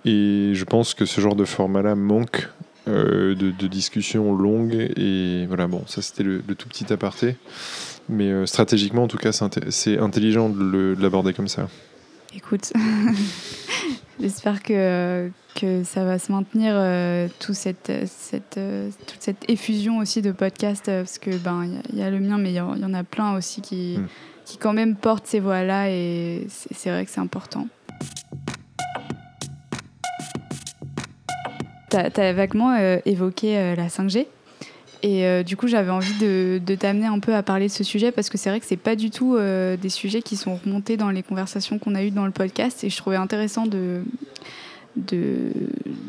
Et je pense que ce genre de format-là manque euh, de, de, discussions longues. Et voilà, bon, ça c'était le, tout petit aparté. Mais euh, stratégiquement, en tout cas, c'est intelligent de l'aborder comme ça. Écoute, <laughs> j'espère que, que ça va se maintenir, euh, tout cette, cette, toute cette effusion aussi de podcasts, parce que ben il y, a le mien, mais il y, en a plein aussi qui, hmm. qui quand même portent ces voix-là, et c'est vrai que c'est important. Tu as, vaguement euh, évoqué euh, la 5G. Et euh, du coup, j'avais envie de, t'amener un peu à parler de ce sujet parce que c'est vrai que c'est pas du tout des sujets qui sont remontés dans les conversations qu'on a eues dans le podcast. Et je trouvais intéressant de, de,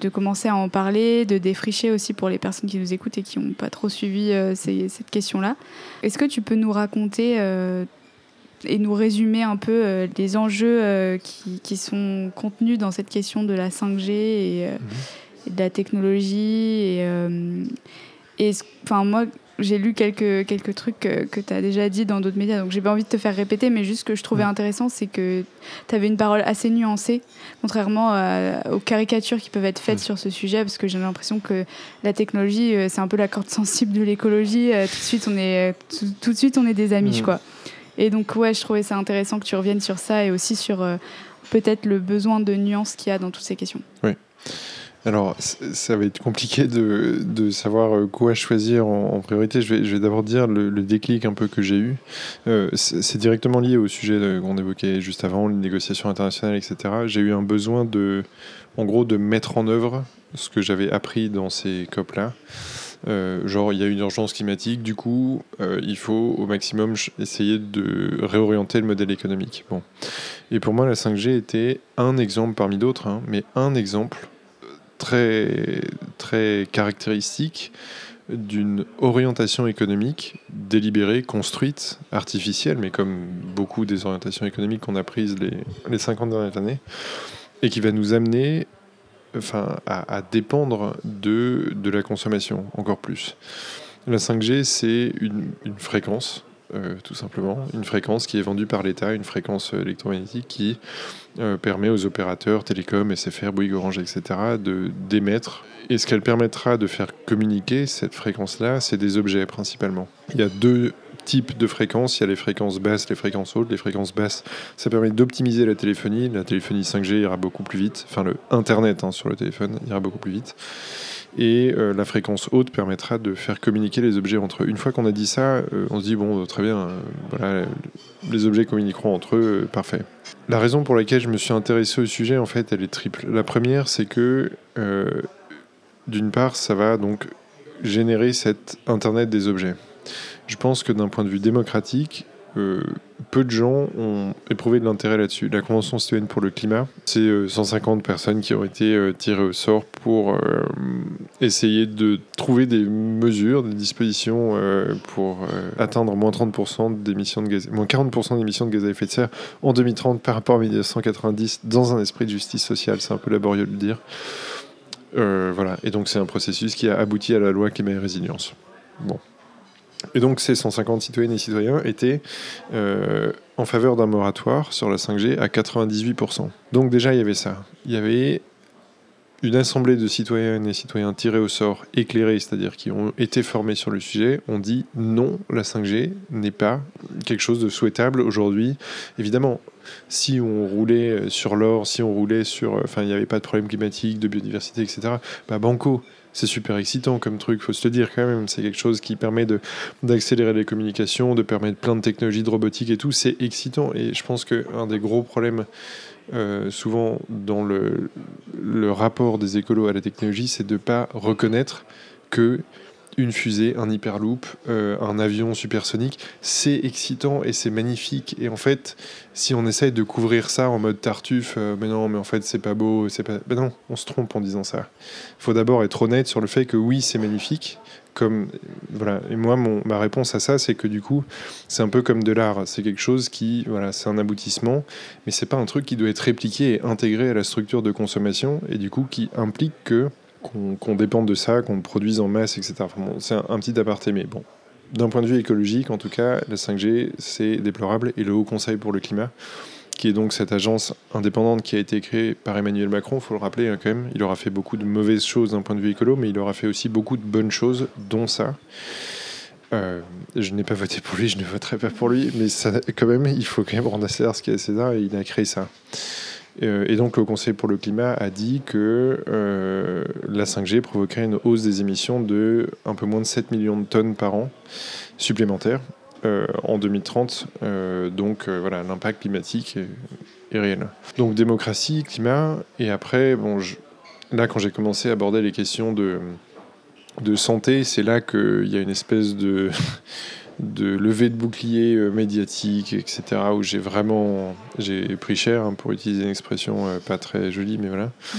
de, commencer à en parler, de défricher aussi pour les personnes qui nous écoutent et qui n'ont pas trop suivi cette question-là. Est-ce que tu peux nous raconter et nous résumer un peu les enjeux qui, qui, sont contenus dans cette question de la 5G et, mhm de la technologie. Et, euh, et enfin, moi, j'ai lu quelques, quelques trucs que, tu as déjà dit dans d'autres médias, donc j'ai pas envie de te faire répéter, mais juste ce que je trouvais intéressant, c'est que tu avais une parole assez nuancée, contrairement aux caricatures qui peuvent être faites sur ce sujet, parce que j'ai l'impression que la technologie, euh, c'est un peu la corde <laughs> sensible de l'écologie. Euh, tout, de suite, on est, tout, de suite, on est des amis, quoi. Et donc, ouais, je trouvais ça intéressant que tu reviennes sur ça et aussi sur peut-être le besoin de nuance qu'il y a dans toutes ces questions. Oui. Alors, ça va être compliqué de, savoir euh, quoi choisir en, priorité. Je vais, d'abord dire le, déclic un peu que j'ai eu. Euh, c'est directement lié au sujet qu'on évoquait juste avant, les négociations internationales, etc. J'ai eu un besoin de, en gros, de mettre en œuvre ce que j'avais appris dans ces COP-là. Euh, genre, il y a une urgence climatique, du coup, euh, il faut au maximum essayer de réorienter le modèle économique. Bon. Et pour moi, la 5G était un exemple parmi d'autres, hein, mais un exemple très, très caractéristique d'une orientation économique délibérée, construite, artificielle, mais comme beaucoup des orientations économiques qu'on a prises les, les 50 dernières années, et qui va nous amener enfin, à, dépendre de, la consommation encore plus. La 5G, c'est une, fréquence, euh, tout simplement, une fréquence qui est vendue par l'État, une fréquence électromagnétique qui euh, permet aux opérateurs télécoms, SFR, Bouygues, Orange, etc., de d'émettre. Et ce qu'elle permettra de faire communiquer, cette fréquence-là, c'est des objets principalement. Il y a deux types de fréquences. Il y a les fréquences basses, les fréquences hautes. Les fréquences basses, ça permet d'optimiser la téléphonie. La téléphonie 5G ira beaucoup plus vite. Enfin, le Internet hein, sur le téléphone ira beaucoup plus vite. Et euh, la fréquence haute permettra de faire communiquer les objets entre eux. Une fois qu'on a dit ça, euh, on se dit, bon, très bien, euh, voilà, les objets communiqueront entre eux, parfait. La raison pour laquelle je me suis intéressé au sujet, en fait, elle est triple. La première, c'est que, d'une part, ça va donc générer cet Internet des objets. Je pense que d'un point de vue démocratique, euh, peu de gens ont éprouvé de l'intérêt là-dessus. La Convention citoyenne pour le climat, c'est 150 euh, personnes qui ont été euh, tirées au sort pour essayer de trouver des mesures, des dispositions pour atteindre moins 30% d'émissions de gaz, moins 40% d'émissions de gaz à effet de serre en 2030 par rapport à 1990 dans un esprit de justice sociale. C'est un peu laborieux de le dire. voilà. Et donc c'est un processus qui a abouti à la loi climat et résilience. Bon. Et donc ces 150 citoyennes et citoyens étaient euh, en faveur d'un moratoire sur la 5G à 98%. Donc déjà il y avait ça. Il y avait une assemblée de citoyennes et citoyens tirés au sort, éclairés, c'est-à-dire qui ont été formés sur le sujet, ont dit non, la 5G n'est pas quelque chose de souhaitable aujourd'hui. Évidemment, si on roulait sur l'or, si on roulait sur... Enfin, il n'y avait pas de problème climatique, de biodiversité, etc. Bah, banco, c'est super excitant comme truc, faut se le dire quand même. C'est quelque chose qui permet d'accélérer les communications, de permettre plein de technologies de robotique et tout. C'est excitant. Et je pense qu'un des gros problèmes, euh, souvent dans le, le rapport des écolos à la technologie, c'est de ne pas reconnaître que une fusée, un hyperloop, euh, un avion supersonique, c'est excitant et c'est magnifique. Et en fait, si on essaye de couvrir ça en mode tartuffe, euh, mais non, mais en fait c'est pas beau, c'est pas, ben non, on se trompe en disant ça. Il faut d'abord être honnête sur le fait que oui, c'est magnifique. Comme voilà, et moi, mon, ma réponse à ça, c'est que du coup, c'est un peu comme de l'art. C'est quelque chose qui, voilà, c'est un aboutissement, mais c'est pas un truc qui doit être répliqué et intégré à la structure de consommation, et du coup, qui implique que qu'on dépende de ça, qu'on produise en masse, etc. c'est un, petit aparté, mais bon. D'un point de vue écologique, en tout cas, la 5G, c'est déplorable. Et le Haut Conseil pour le climat, qui est donc cette agence indépendante qui a été créée par Emmanuel Macron, il faut le rappeler hein, quand même, il aura fait beaucoup de mauvaises choses d'un point de vue écolo, mais il aura fait aussi beaucoup de bonnes choses, dont ça. Euh, je n'ai pas voté pour lui, je ne voterai pas pour lui, mais quand même, il faut quand même rendre à César ce qu'il a à César, et il a créé ça. Euh, et donc le Conseil pour le climat a dit que euh, la 5G provoquerait une hausse des émissions de un peu moins de 7 millions de tonnes par an supplémentaires euh, en 2030. donc voilà, l'impact climatique est, réel. Donc démocratie, climat, et après, bon, là quand j'ai commencé à aborder les questions de, de santé, c'est là qu'il y a une espèce de de levée de bouclier euh, médiatique, etc., où j'ai vraiment j'ai pris cher, hein, pour utiliser une expression euh, pas très jolie, mais voilà. Mm.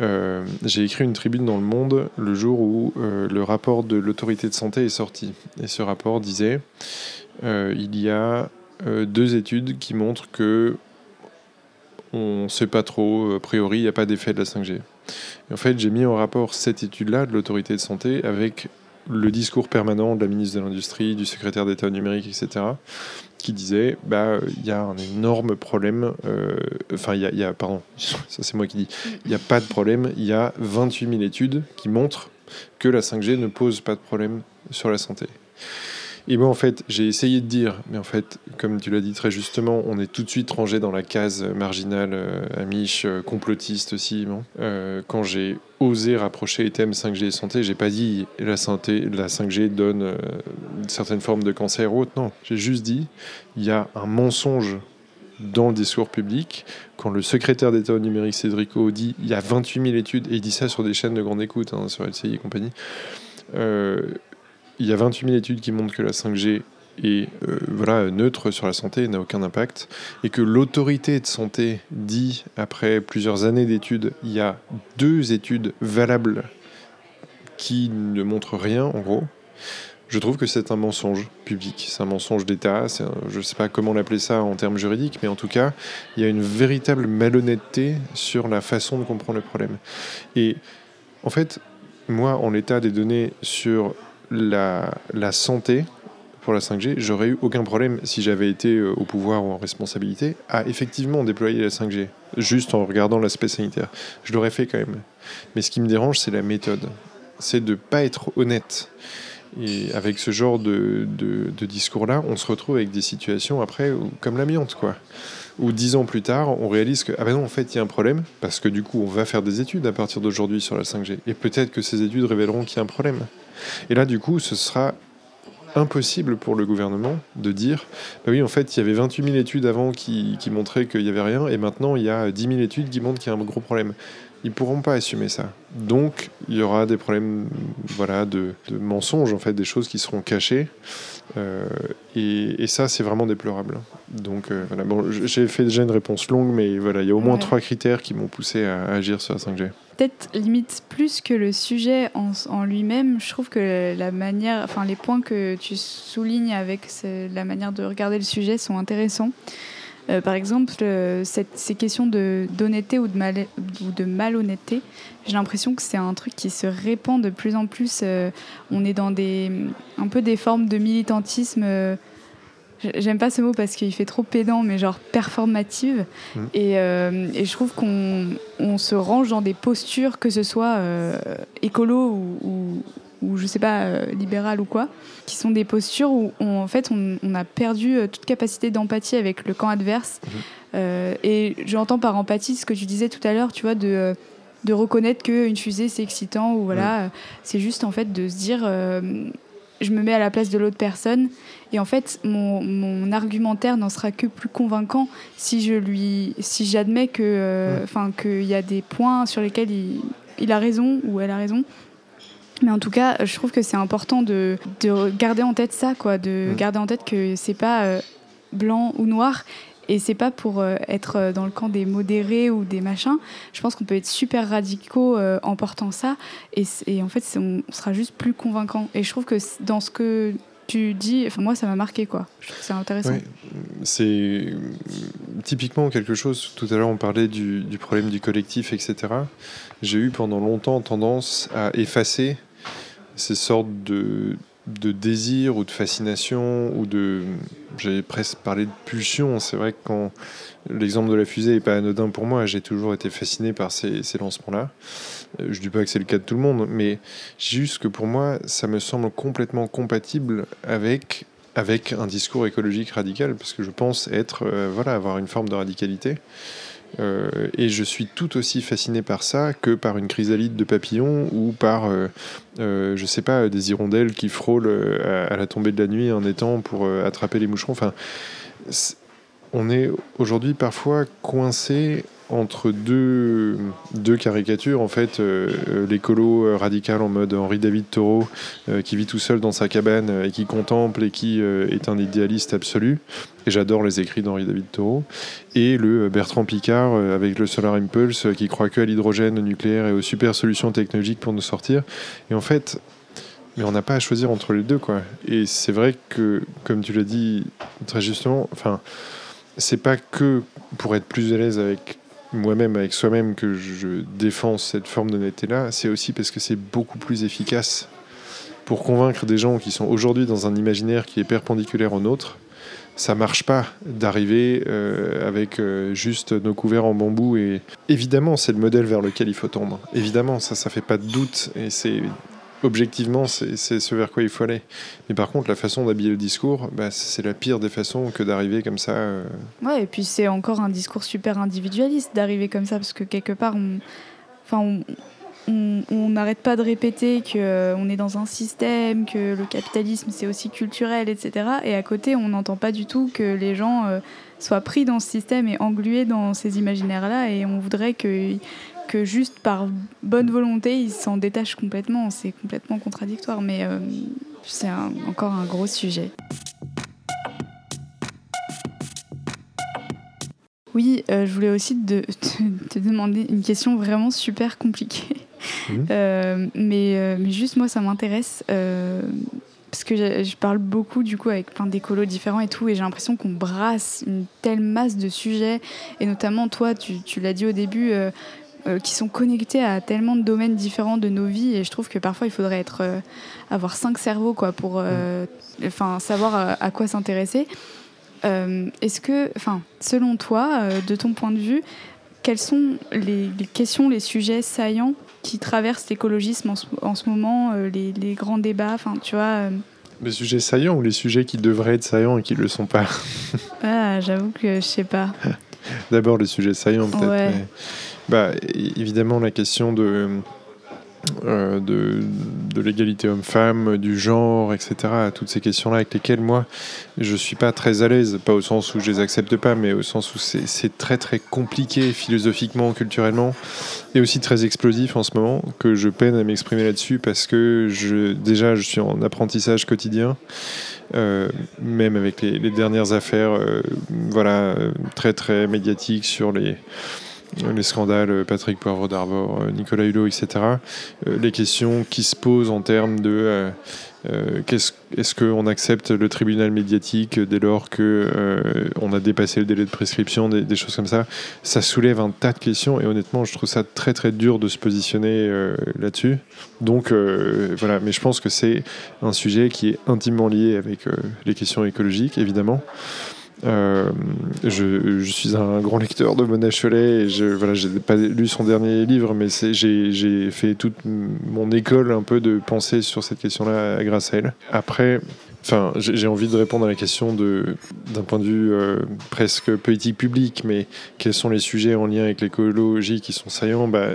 Euh, j'ai écrit une tribune dans Le Monde le jour où le rapport de l'autorité de santé est sorti. Et ce rapport disait il y a deux études qui montrent que on ne sait pas trop, a priori, il n'y a pas d'effet de la 5G. Et en fait, j'ai mis en rapport cette étude-là de l'autorité de santé avec le discours permanent de la ministre de l'Industrie, du secrétaire d'État numérique, etc., qui disait bah il y a un énorme problème. Euh, enfin, il y, a, pardon, <laughs> ça c'est moi qui dis, il n'y a pas de problème. Il y a 28 000 études qui montrent que la 5G ne pose pas de problème sur la santé. Et moi, en fait, j'ai essayé de dire, mais en fait, comme tu l'as dit très justement, on est tout de suite rangé dans la case marginale, euh, amiche, euh, complotiste aussi. Euh, quand j'ai osé rapprocher les thèmes 5G et santé, j'ai pas dit la, santé, la 5G donne une certaine forme de cancer ou autre. Non, j'ai juste dit il y a un mensonge dans le discours public. Quand le secrétaire d'État au numérique, Cédric O, dit il y a 28 000 études, et il dit ça sur des chaînes de grande écoute, hein, sur LCI et compagnie, euh, il y a 28 000 études qui montrent que la 5G est euh, voilà, neutre sur la santé, n'a aucun impact, et que l'autorité de santé dit, après plusieurs années d'études, il y a deux études valables qui ne montrent rien, en gros, je trouve que c'est un mensonge public, c'est un mensonge d'État, je ne sais pas comment l'appeler ça en termes juridiques, mais en tout cas, il y a une véritable malhonnêteté sur la façon de comprendre le problème. Et en fait, moi, en l'état des données sur la, santé, pour la 5G, j'aurais eu aucun problème si j'avais été euh, au pouvoir ou en responsabilité à effectivement déployer la 5G, juste en regardant l'aspect sanitaire. Je l'aurais fait quand même. Mais ce qui me dérange, c'est la méthode. C'est de ne pas être honnête. Et avec ce genre de, discours-là, on se retrouve avec des situations après comme l'amiante, quoi. Où dix ans plus tard, on réalise que, ah ben non, en fait, il y a un problème, parce que du coup, on va faire des études à partir d'aujourd'hui sur la 5G. Et peut-être que ces études révéleront qu'il y a un problème. Et là, du coup, ce sera impossible pour le gouvernement de dire bah oui, en fait, il y avait 28 000 études avant qui, qui montraient qu'il n'y avait rien, et maintenant, il y a 10 000 études qui montrent qu'il y a un gros problème ils pourront pas assumer ça. Donc, il y aura des problèmes voilà, de, de mensonges, en fait, des choses qui seront cachées. Euh, et, et, ça, c'est vraiment déplorable. Donc, euh, voilà. Bon, j'ai fait déjà une réponse longue, mais voilà, il y a au moins trois critères qui m'ont poussé à, agir sur la 5G. Peut-être limite plus que le sujet en, en lui-même, je trouve que la manière, enfin les points que tu soulignes avec la manière de regarder le sujet sont intéressants. Euh, par exemple, euh, ces questions d'honnêteté ou, de mal, ou de malhonnêteté, j'ai l'impression que c'est un truc qui se répand de plus en plus. Euh, on est dans des, un peu des formes de militantisme. J'aime pas ce mot parce qu'il fait trop pédant, mais genre performative. Mmh. Et, et, je trouve qu'on on se range dans des postures, que ce soit écolo ou, ou je sais pas, euh, libéral ou quoi, qui sont des postures où en fait on, a perdu euh, toute capacité d'empathie avec le camp adverse. Mhm. Euh, et j'entends par empathie ce que tu disais tout à l'heure, tu vois, de, de reconnaître qu'une fusée c'est excitant ou voilà, c'est juste en fait de se dire je me mets à la place de l'autre personne et en fait mon, mon argumentaire n'en sera que plus convaincant si je lui si j'admets que enfin qu'il y a des points sur lesquels il, il a raison ou elle a raison mais en tout cas, je trouve que c'est important de, de, garder en tête ça, quoi, de garder en tête que c'est pas euh, blanc ou noir. Et c'est pas pour euh, être euh, dans le camp des modérés ou des machins. Je pense qu'on peut être super radicaux en portant ça. Et, et en fait, on sera juste plus convaincant. Et je trouve que dans ce que tu dis, enfin moi ça m'a marqué quoi. Je trouve que c'est intéressant. c'est typiquement quelque chose. Tout à l'heure on parlait du, du, problème du collectif, etc. J'ai eu pendant longtemps tendance à effacer ces sortes de, de désir ou de fascination ou de j'avais presque parlé de pulsion c'est vrai que quand l'exemple de la fusée est pas anodin pour moi j'ai toujours été fasciné par ces, ces lancements là euh, je dis pas que c'est le cas de tout le monde mais juste que pour moi ça me semble complètement compatible avec avec un discours écologique radical parce que je pense être euh, voilà avoir une forme de radicalité euh, et je suis tout aussi fasciné par ça que par une chrysalide de papillons ou par, euh, euh, je sais pas, des hirondelles qui frôlent à, la tombée de la nuit en étant pour attraper les moucherons. Enfin, on est aujourd'hui parfois coincé entre deux, deux caricatures, en fait, euh, l'écolo radical en mode Henri David Thoreau, euh, qui vit tout seul dans sa cabane et qui contemple et qui euh, est un idéaliste absolu. Et j'adore les écrits d'Henri David Thoreau. Et le Bertrand Picard avec le Solar Impulse, qui croit que à l'hydrogène, nucléaire et aux super solutions technologiques pour nous sortir. Et en fait, mais on n'a pas à choisir entre les deux, quoi. Et c'est vrai que, comme tu l'as dit très justement, enfin, c'est pas que pour être plus à l'aise avec moi-même avec soi-même que je défends cette forme d'honnêteté-là, c'est aussi parce que c'est beaucoup plus efficace pour convaincre des gens qui sont aujourd'hui dans un imaginaire qui est perpendiculaire au nôtre. Ça marche pas d'arriver euh, avec euh, juste nos couverts en bambou et évidemment c'est le modèle vers lequel il faut tendre. Évidemment ça ça fait pas de doute et c'est objectivement, c'est ce vers quoi il faut aller. Mais par contre, la façon d'habiller le discours, bah, c'est la pire des façons que d'arriver comme ça. Euh. Ouais, et puis c'est encore un discours super individualiste d'arriver comme ça, parce que quelque part, on, enfin, on n'arrête pas de répéter qu'on euh, est dans un système, que le capitalisme c'est aussi culturel, etc. Et à côté, on n'entend pas du tout que les gens euh, soient pris dans ce système et englués dans ces imaginaires-là. Et on voudrait que que juste par bonne volonté, ils s'en détachent complètement. C'est complètement contradictoire, mais euh, c'est encore un gros sujet. Oui, euh, je voulais aussi te, demander une question vraiment super compliquée. Mmh. Euh, mais, mais, juste moi, ça m'intéresse parce que je, parle beaucoup du coup avec plein d'écolos différents et tout, et j'ai l'impression qu'on brasse une telle masse de sujets, et notamment toi, tu, tu l'as dit au début, euh, euh, qui sont connectés à tellement de domaines différents de nos vies, et je trouve que parfois il faudrait être, euh, avoir cinq cerveaux quoi, pour enfin, savoir à quoi s'intéresser. Est-ce que, enfin, selon toi, de ton point de vue, quelles sont les, les questions, les sujets saillants qui traversent l'écologisme en, ce moment, euh, les, les, grands débats, enfin, tu vois. Euh? Les sujets saillants ou les sujets qui devraient être saillants et qui ne le sont pas? Ah, j'avoue que je sais pas. <laughs> D'abord les sujets saillants peut-être. Bah, évidemment la question de euh, de, de l'égalité homme-femme, du genre, etc. Toutes ces questions-là avec lesquelles moi, je suis pas très à l'aise, pas au sens où je les accepte pas, mais au sens où c'est très très compliqué philosophiquement, culturellement, et aussi très explosif en ce moment, que je peine à m'exprimer là-dessus parce que déjà je suis en apprentissage quotidien. Euh, même avec les, les dernières affaires, euh, voilà, très très médiatiques sur les, les scandales euh, Patrick Poivre d'Arvor, euh, Nicolas Hulot, etc. Euh, les questions qui se posent en termes de est-ce qu'on accepte le tribunal médiatique dès lors que on a dépassé le délai de prescription, des, choses comme ça? Ça soulève un tas de questions et honnêtement, je trouve ça très très dur de se positionner là-dessus. Donc voilà, mais je pense que c'est un sujet qui est intimement lié avec les questions écologiques, évidemment. Euh, je, suis un grand lecteur de Mona Cholet et je j'ai pas lu son dernier livre mais j'ai fait toute mon école un peu de pensée sur cette question-là grâce à elle. Après j'ai envie de répondre à la question d'un point de vue euh, presque politique public, mais quels sont les sujets en lien avec l'écologie qui sont saillants? Bah,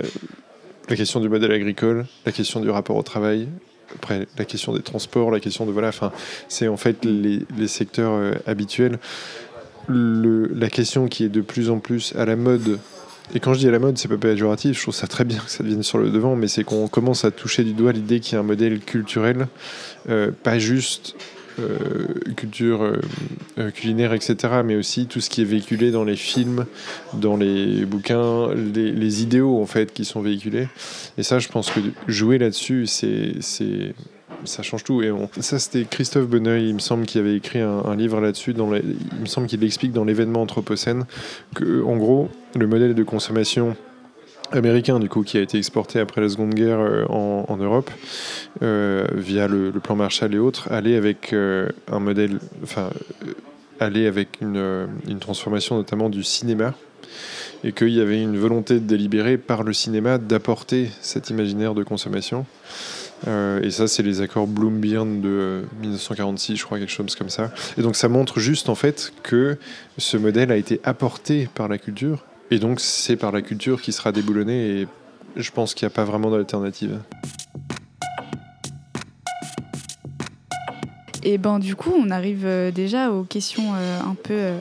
La question du modèle agricole, la question du rapport au travail, après la question des transports, la question de voilà, enfin, c'est en fait les, secteurs euh, habituels. La question qui est de plus en plus à la mode, et quand je dis à la mode, c'est pas péjoratif, je trouve ça très bien que ça devienne sur le devant, mais c'est qu'on commence à toucher du doigt l'idée qu'il y a un modèle culturel, euh, pas juste culture euh, euh, culinaire, etc., mais aussi tout ce qui est véhiculé dans les films, dans les bouquins, les, idéaux en fait qui sont véhiculés. Et ça, je pense que jouer là-dessus, c'est, c'est, ça change tout. Et ça, c'était Christophe Bonneuil, il me semble, qui avait écrit un, livre là-dessus. Dans il me semble qu'il explique dans l'événement Anthropocène que, en gros, le modèle de consommation américain du coup qui a été exporté après la Seconde Guerre euh, en, Europe euh, via le, plan Marshall et autres, aller avec euh, un modèle, enfin avec une, transformation notamment du cinéma et qu'il y avait une volonté délibérée par le cinéma d'apporter cet imaginaire de consommation. et ça, c'est les accords Bloomberg de 1946, je crois, quelque chose comme ça. Et donc, ça montre juste en fait que ce modèle a été apporté par la culture et donc c'est par la culture qui sera déboulonné et je pense qu'il n'y a pas vraiment d'alternative. Et ben du coup, on arrive euh, déjà aux questions euh, un peu euh,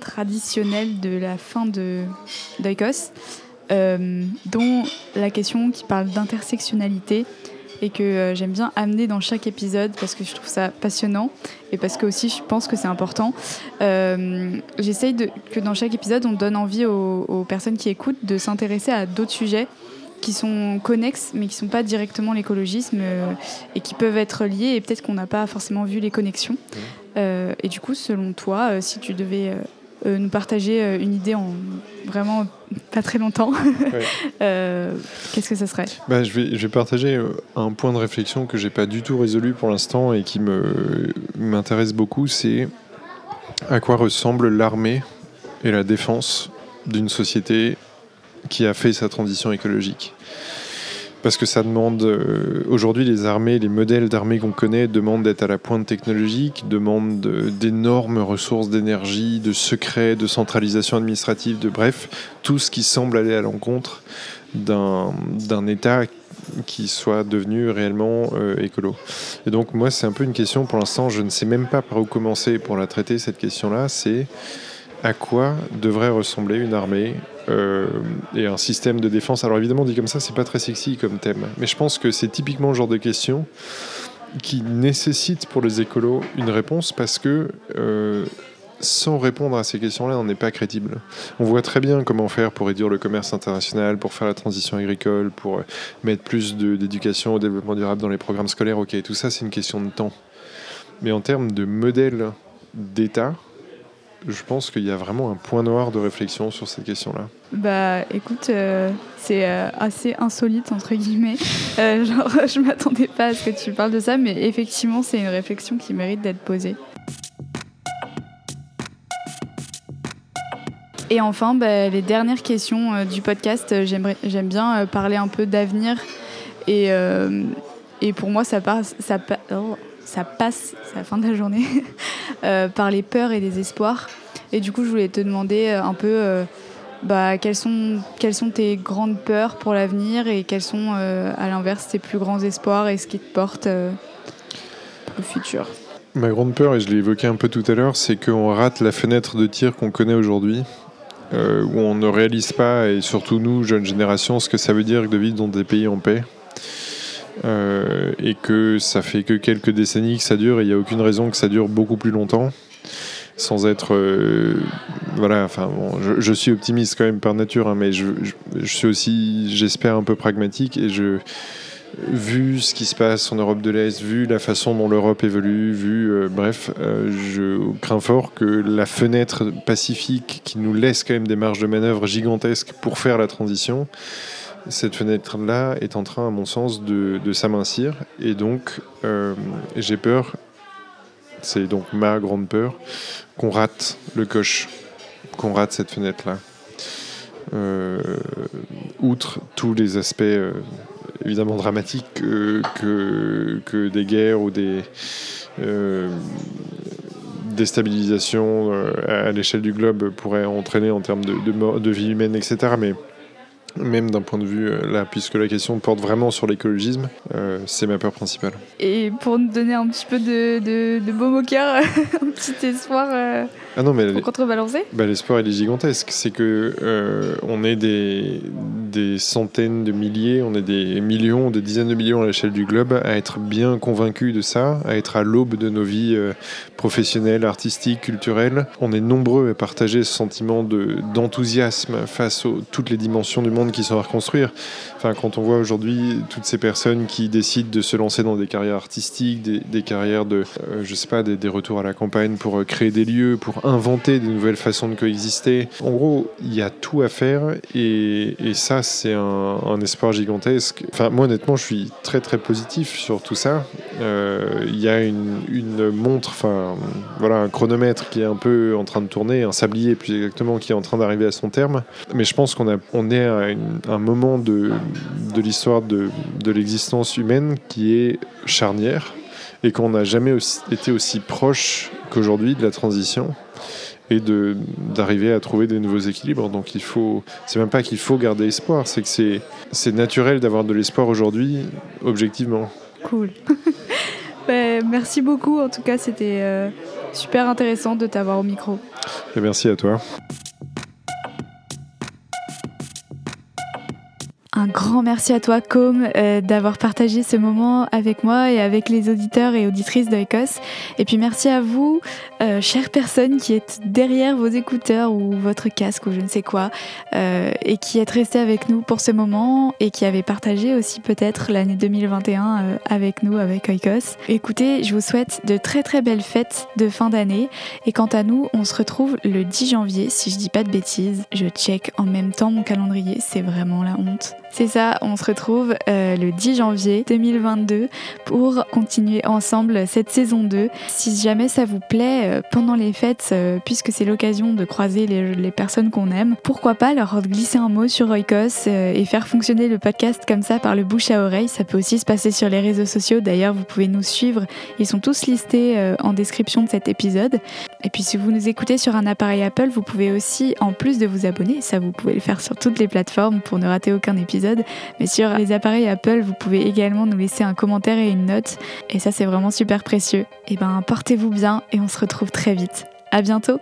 traditionnelles de la fin de d'Oikos, dont la question qui parle d'intersectionnalité et que euh, j'aime bien amener dans chaque épisode parce que je trouve ça passionnant et parce que aussi je pense que c'est important. Euh, J'essaye que dans chaque épisode on donne envie aux, personnes qui écoutent de s'intéresser à d'autres sujets qui sont connexes mais qui ne sont pas directement l'écologisme euh, et qui peuvent être liés et peut-être qu'on n'a pas forcément vu les connexions. Euh, et du coup, selon toi, si tu devais nous partager euh, une idée en vraiment pas très longtemps, <laughs> euh, qu'est-ce que ça serait? Bah, je, vais, je vais partager un point de réflexion que j'ai pas du tout résolu pour l'instant et qui m'intéresse beaucoup, c'est à quoi ressemble l'armée et la défense d'une société qui a fait sa transition écologique parce que ça demande euh, aujourd'hui les armées, les modèles d'armées qu'on connaît demandent d'être à la pointe technologique, demandent d'énormes ressources d'énergie, de secrets, de centralisation administrative, de bref, tout ce qui semble aller à l'encontre d'un État qui soit devenu réellement euh, écolo. Et donc moi c'est un peu une question pour l'instant, je ne sais même pas par où commencer pour la traiter cette question-là, c'est à quoi devrait ressembler une armée euh, et un système de défense. Alors évidemment, dit comme ça, c'est pas très sexy comme thème, mais je pense que c'est typiquement le genre de question qui nécessite pour les écolos une réponse parce que euh, sans répondre à ces questions-là, on n'est pas crédible. On voit très bien comment faire pour réduire le commerce international, pour faire la transition agricole, pour mettre plus d'éducation au développement durable dans les programmes scolaires. Ok, tout ça, c'est une question de temps. Mais en termes de modèle d'État, je pense qu'il y a vraiment un point noir de réflexion sur cette question-là. Bah écoute, euh, c'est euh, assez insolite entre guillemets. <laughs> Euh, genre, <laughs> je m'attendais pas à ce que tu parles de ça, mais effectivement, c'est une réflexion qui mérite d'être posée. Et enfin, bah, les dernières questions du podcast, j'aime bien parler un peu d'avenir. Et, et pour moi, ça passe, ça, oh, ça passe, c'est la fin de la journée, <laughs> par les peurs et les espoirs. Et du coup, je voulais te demander un peu bah, quelles, sont, quelles sont tes grandes peurs pour l'avenir et quels sont, à l'inverse, tes plus grands espoirs et ce qui te porte pour le futur? Ma grande peur, et je l'ai évoqué un peu tout à l'heure, c'est qu'on rate la fenêtre de tir qu'on connaît aujourd'hui. Euh, où on ne réalise pas, et surtout nous, jeunes générations, ce que ça veut dire de vivre dans des pays en paix. Euh, et que ça fait que quelques décennies que ça dure, et il n'y a aucune raison que ça dure beaucoup plus longtemps, sans être... Euh, voilà, enfin, bon, je, suis optimiste quand même par nature, hein, mais je, suis aussi, j'espère, un peu pragmatique, et je vu ce qui se passe en Europe de l'Est, vu la façon dont l'Europe évolue, vu, euh, bref, je crains fort que la fenêtre pacifique qui nous laisse quand même des marges de manœuvre gigantesques pour faire la transition, cette fenêtre-là est en train, à mon sens, de, s'amincir. Et donc, euh, j'ai peur, c'est donc ma grande peur, qu'on rate le coche, qu'on rate cette fenêtre-là. outre tous les aspects évidemment dramatique que, des guerres ou des euh, déstabilisations euh, à l'échelle du globe pourraient entraîner en termes de, de, de vie humaine, etc. Mais même d'un point de vue, euh, là, puisque la question porte vraiment sur l'écologisme, euh, c'est ma peur principale. Et pour nous donner un petit peu de, de, de baume au cœur, un petit espoir euh, ah non, mais pour contrebalancer bah, L'espoir, il est gigantesque. C'est que on est des, des centaines de milliers, on est des millions, des dizaines de millions à l'échelle du globe à être bien convaincus de ça, à être à l'aube de nos vies professionnelles, artistiques, culturelles. On est nombreux à partager ce sentiment d'enthousiasme face à toutes les dimensions du monde qui sont à reconstruire. Enfin, quand on voit aujourd'hui toutes ces personnes qui décident de se lancer dans des carrières artistiques, des, carrières de, euh, je sais pas, des, retours à la campagne pour euh, créer des lieux, pour inventer des nouvelles façons de coexister. En gros, il y a tout à faire et, ça, c'est un, espoir gigantesque. Enfin, moi, honnêtement, je suis très très positif sur tout ça. Euh, il y a une, montre, enfin, voilà, un chronomètre qui est un peu en train de tourner, un sablier plus exactement qui est en train d'arriver à son terme. Mais je pense qu'on est à un moment de, l'histoire de l'existence humaine qui est charnière et qu'on n'a jamais été aussi proche qu'aujourd'hui de la transition et de d'arriver à trouver des nouveaux équilibres. Donc il faut, c'est même pas qu'il faut garder espoir, c'est que c'est c'est naturel d'avoir de l'espoir aujourd'hui, objectivement. Cool. <laughs> Ben, merci beaucoup. En tout cas, c'était euh, super intéressant de t'avoir au micro. Et merci à toi. Un grand merci à toi, Com, euh, d'avoir partagé ce moment avec moi et avec les auditeurs et auditrices d'Oikos. Et puis merci à vous, euh, chères personnes qui êtes derrière vos écouteurs ou votre casque ou je ne sais quoi, euh, et qui êtes restés avec nous pour ce moment et qui avez partagé aussi peut-être l'année 2021 avec nous, avec Oikos. Écoutez, je vous souhaite de très très belles fêtes de fin d'année. Et quant à nous, on se retrouve le 10 janvier, si je dis pas de bêtises. Je check en même temps mon calendrier, c'est vraiment la honte. C'est ça, on se retrouve euh, le 10 janvier 2022 pour continuer ensemble cette saison 2. Si jamais ça vous plaît euh, pendant les fêtes, euh, puisque c'est l'occasion de croiser les, personnes qu'on aime, pourquoi pas leur glisser un mot sur Oikos et faire fonctionner le podcast comme ça par le bouche à oreille. Ça peut aussi se passer sur les réseaux sociaux. D'ailleurs, vous pouvez nous suivre. Ils sont tous listés en description de cet épisode. Et puis si vous nous écoutez sur un appareil Apple, vous pouvez aussi, en plus de vous abonner, ça vous pouvez le faire sur toutes les plateformes pour ne rater aucun épisode mais sur les appareils Apple, vous pouvez également nous laisser un commentaire et une note. Et ça, c'est vraiment super précieux. Et eh ben, portez-vous bien et on se retrouve très vite. À bientôt!